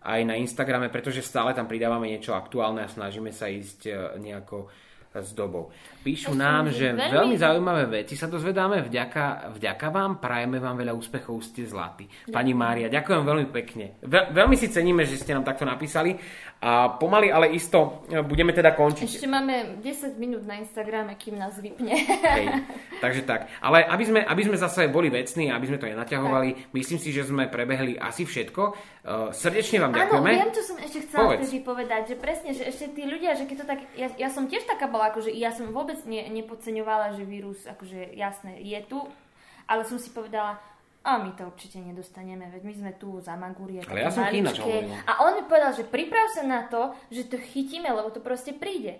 aj na Instagrame, pretože stále tam pridávame niečo aktuálne a snažíme sa ísť nejako s dobou. Píšu Ešte nám, že veľmi... veľmi zaujímavé veci sa dozvedáme vďaka, vďaka vám, prajeme vám veľa úspechov, ste zlatí. Pani Mária, ďakujem veľmi pekne. Ve, veľmi si ceníme, že ste nám takto napísali a pomaly, ale isto e, budeme teda končiť. Ešte máme 10 minút na Instagrame, kým nás vypne. Hej, takže tak. Ale aby sme, aby sme zase boli vecní, aby sme to nenaťahovali, tak. myslím si, že sme prebehli asi všetko. Uh, srdečne vám ďakujeme. Áno, viem, čo som ešte chcela Povedz. vtedy povedať, že presne, že ešte tí ľudia, že keď to tak, ja, ja som tiež taká bola, akože ja som vôbec ne, nepodceňovala, že vírus, akože jasné, je tu, ale som si povedala, a my to určite nedostaneme, veď my sme tu za Magúrie. Ale ja som A on mi povedal, že priprav sa na to, že to chytíme, lebo to proste príde.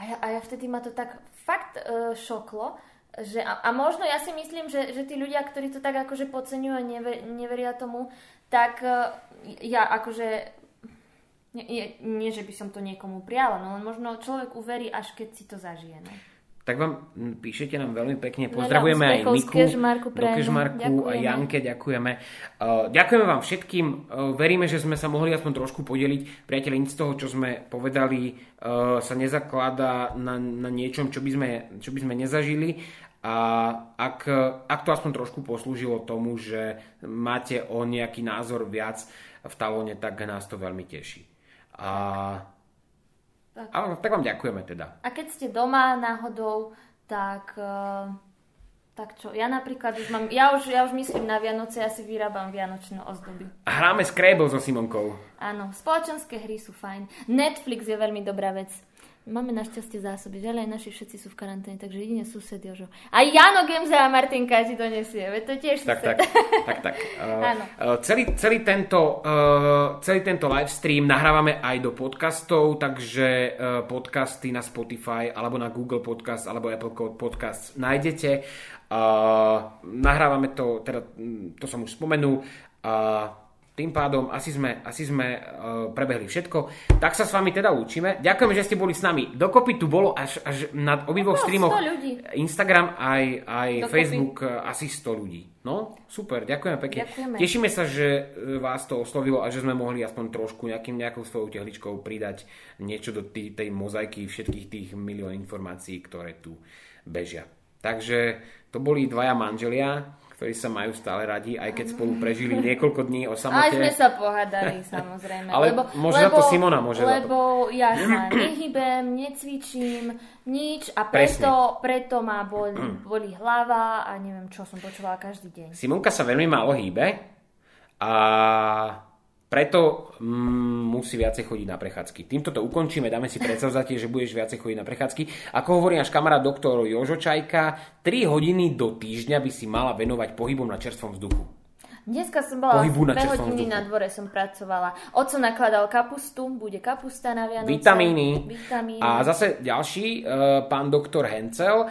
A ja, a ja vtedy ma to tak fakt uh, šoklo, že, a, a možno ja si myslím, že, že tí ľudia, ktorí to tak akože podceňujú a never, neveria tomu, tak uh, ja akože nie, nie, nie, že by som to niekomu priala, no len možno človek uverí, až keď si to zažije. No. tak vám píšete nám veľmi pekne. Pozdravujeme aj Miku, Kežmarku, do Kežmarku a Janke ďakujeme. Uh, ďakujeme vám všetkým. Uh, veríme, že sme sa mohli aspoň trošku podeliť. Priateľi, nic z toho, čo sme povedali, uh, sa nezakladá na, na niečom, čo by, sme, čo by sme nezažili. A ak, ak to aspoň trošku poslúžilo tomu, že máte o nejaký názor viac v talóne, tak nás to veľmi teší. A tak. Ale tak vám ďakujeme teda. A keď ste doma náhodou, tak... Uh, tak čo, ja napríklad už mám, ja už, ja už myslím na Vianoce, ja si vyrábam vianočné ozdoby. A hráme Scrabble so Simonkou. Áno, spoločenské hry sú fajn. Netflix je veľmi dobrá vec. Máme našťastie zásoby, že aj naši všetci sú v karanténe, takže jedine sused Jožo. A Jano Gemza a Martinka ti donesie, veď to tiež tak, sused. Tak, tak, tak. Uh, uh, celý, celý, tento, uh, celý tento live stream nahrávame aj do podcastov, takže uh, podcasty na Spotify, alebo na Google Podcast, alebo Apple Podcast nájdete. Uh, nahrávame to, teda to som už spomenul, uh, tým pádom asi sme, asi sme uh, prebehli všetko. Tak sa s vami teda lúčime. Ďakujem, že ste boli s nami. Dokopy tu bolo až, až na obidvoch streamoch Instagram aj, aj Facebook uh, asi 100 ľudí. No, super, ďakujeme pekne. Ďakujeme. Tešíme sa, že e, vás to oslovilo a že sme mohli aspoň trošku nejakým, nejakou svojou tehličkou pridať niečo do tý, tej mozaiky všetkých tých milión informácií, ktoré tu bežia. Takže to boli dvaja manželia, ktorí sa majú stále radi, aj keď spolu prežili niekoľko dní o samote. Aj sme sa pohádali, samozrejme. Ale lebo, môže lebo, za to Simona, môže Lebo ja sa nehybem, necvičím, nič a preto, preto ma boli, boli hlava a neviem, čo som počúvala každý deň. Simonka sa veľmi málo hýbe a preto mm, musí viacej chodiť na prechádzky. Týmto to ukončíme, dáme si predsavzatie, že budeš viacej chodiť na prechádzky. Ako hovorí náš kamarát doktor Jožo Čajka, 3 hodiny do týždňa by si mala venovať pohybom na čerstvom vzduchu. Dneska som bola Pohybu na 2 hodiny na dvore som pracovala. Oco nakladal kapustu, bude kapusta na Vianoce. Vitamíny. Vitamíny. A zase ďalší, uh, pán doktor Hencel uh,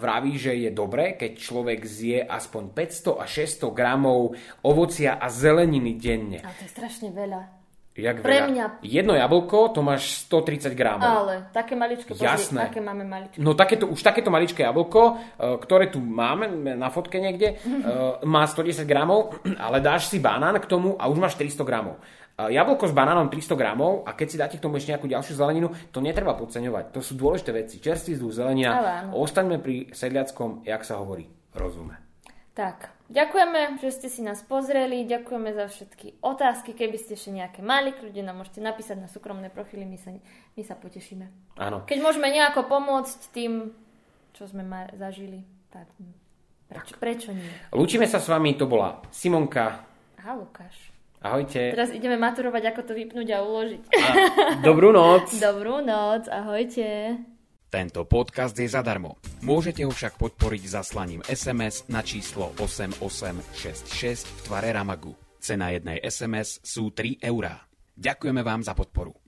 vraví, že je dobré, keď človek zje aspoň 500 až 600 gramov ovocia a zeleniny denne. A to je strašne veľa. Jak Pre veľa? mňa. Jedno jablko, to máš 130 gramov. Ale také maličké, Jasné. aké máme maličké. No takéto, už takéto maličké jablko, uh, ktoré tu máme na fotke niekde, uh, má 110 gramov, ale dáš si banán k tomu a už máš 300 gramov. Uh, jablko s banánom 300 gramov a keď si dáte k tomu ešte nejakú ďalšiu zeleninu, to netreba podceňovať. To sú dôležité veci. Čerstvý vzduch, zelenina. Ale áno. Ostaňme pri sedliackom, jak sa hovorí, rozume. Tak, ďakujeme, že ste si nás pozreli, ďakujeme za všetky otázky, keby ste ešte nejaké mali, ľudia nám môžete napísať na súkromné profily, my sa, my sa potešíme. Áno. Keď môžeme nejako pomôcť tým, čo sme ma zažili, tak prečo, prečo nie? Lúčime sa s vami, to bola Simonka. Aha, Lukáš. Ahojte. Teraz ideme maturovať, ako to vypnúť a uložiť. A dobrú noc. Dobrú noc, ahojte. Tento podcast je zadarmo. Môžete ho však podporiť zaslaním SMS na číslo 8866 v tvare Ramagu. Cena jednej SMS sú 3 eurá. Ďakujeme vám za podporu.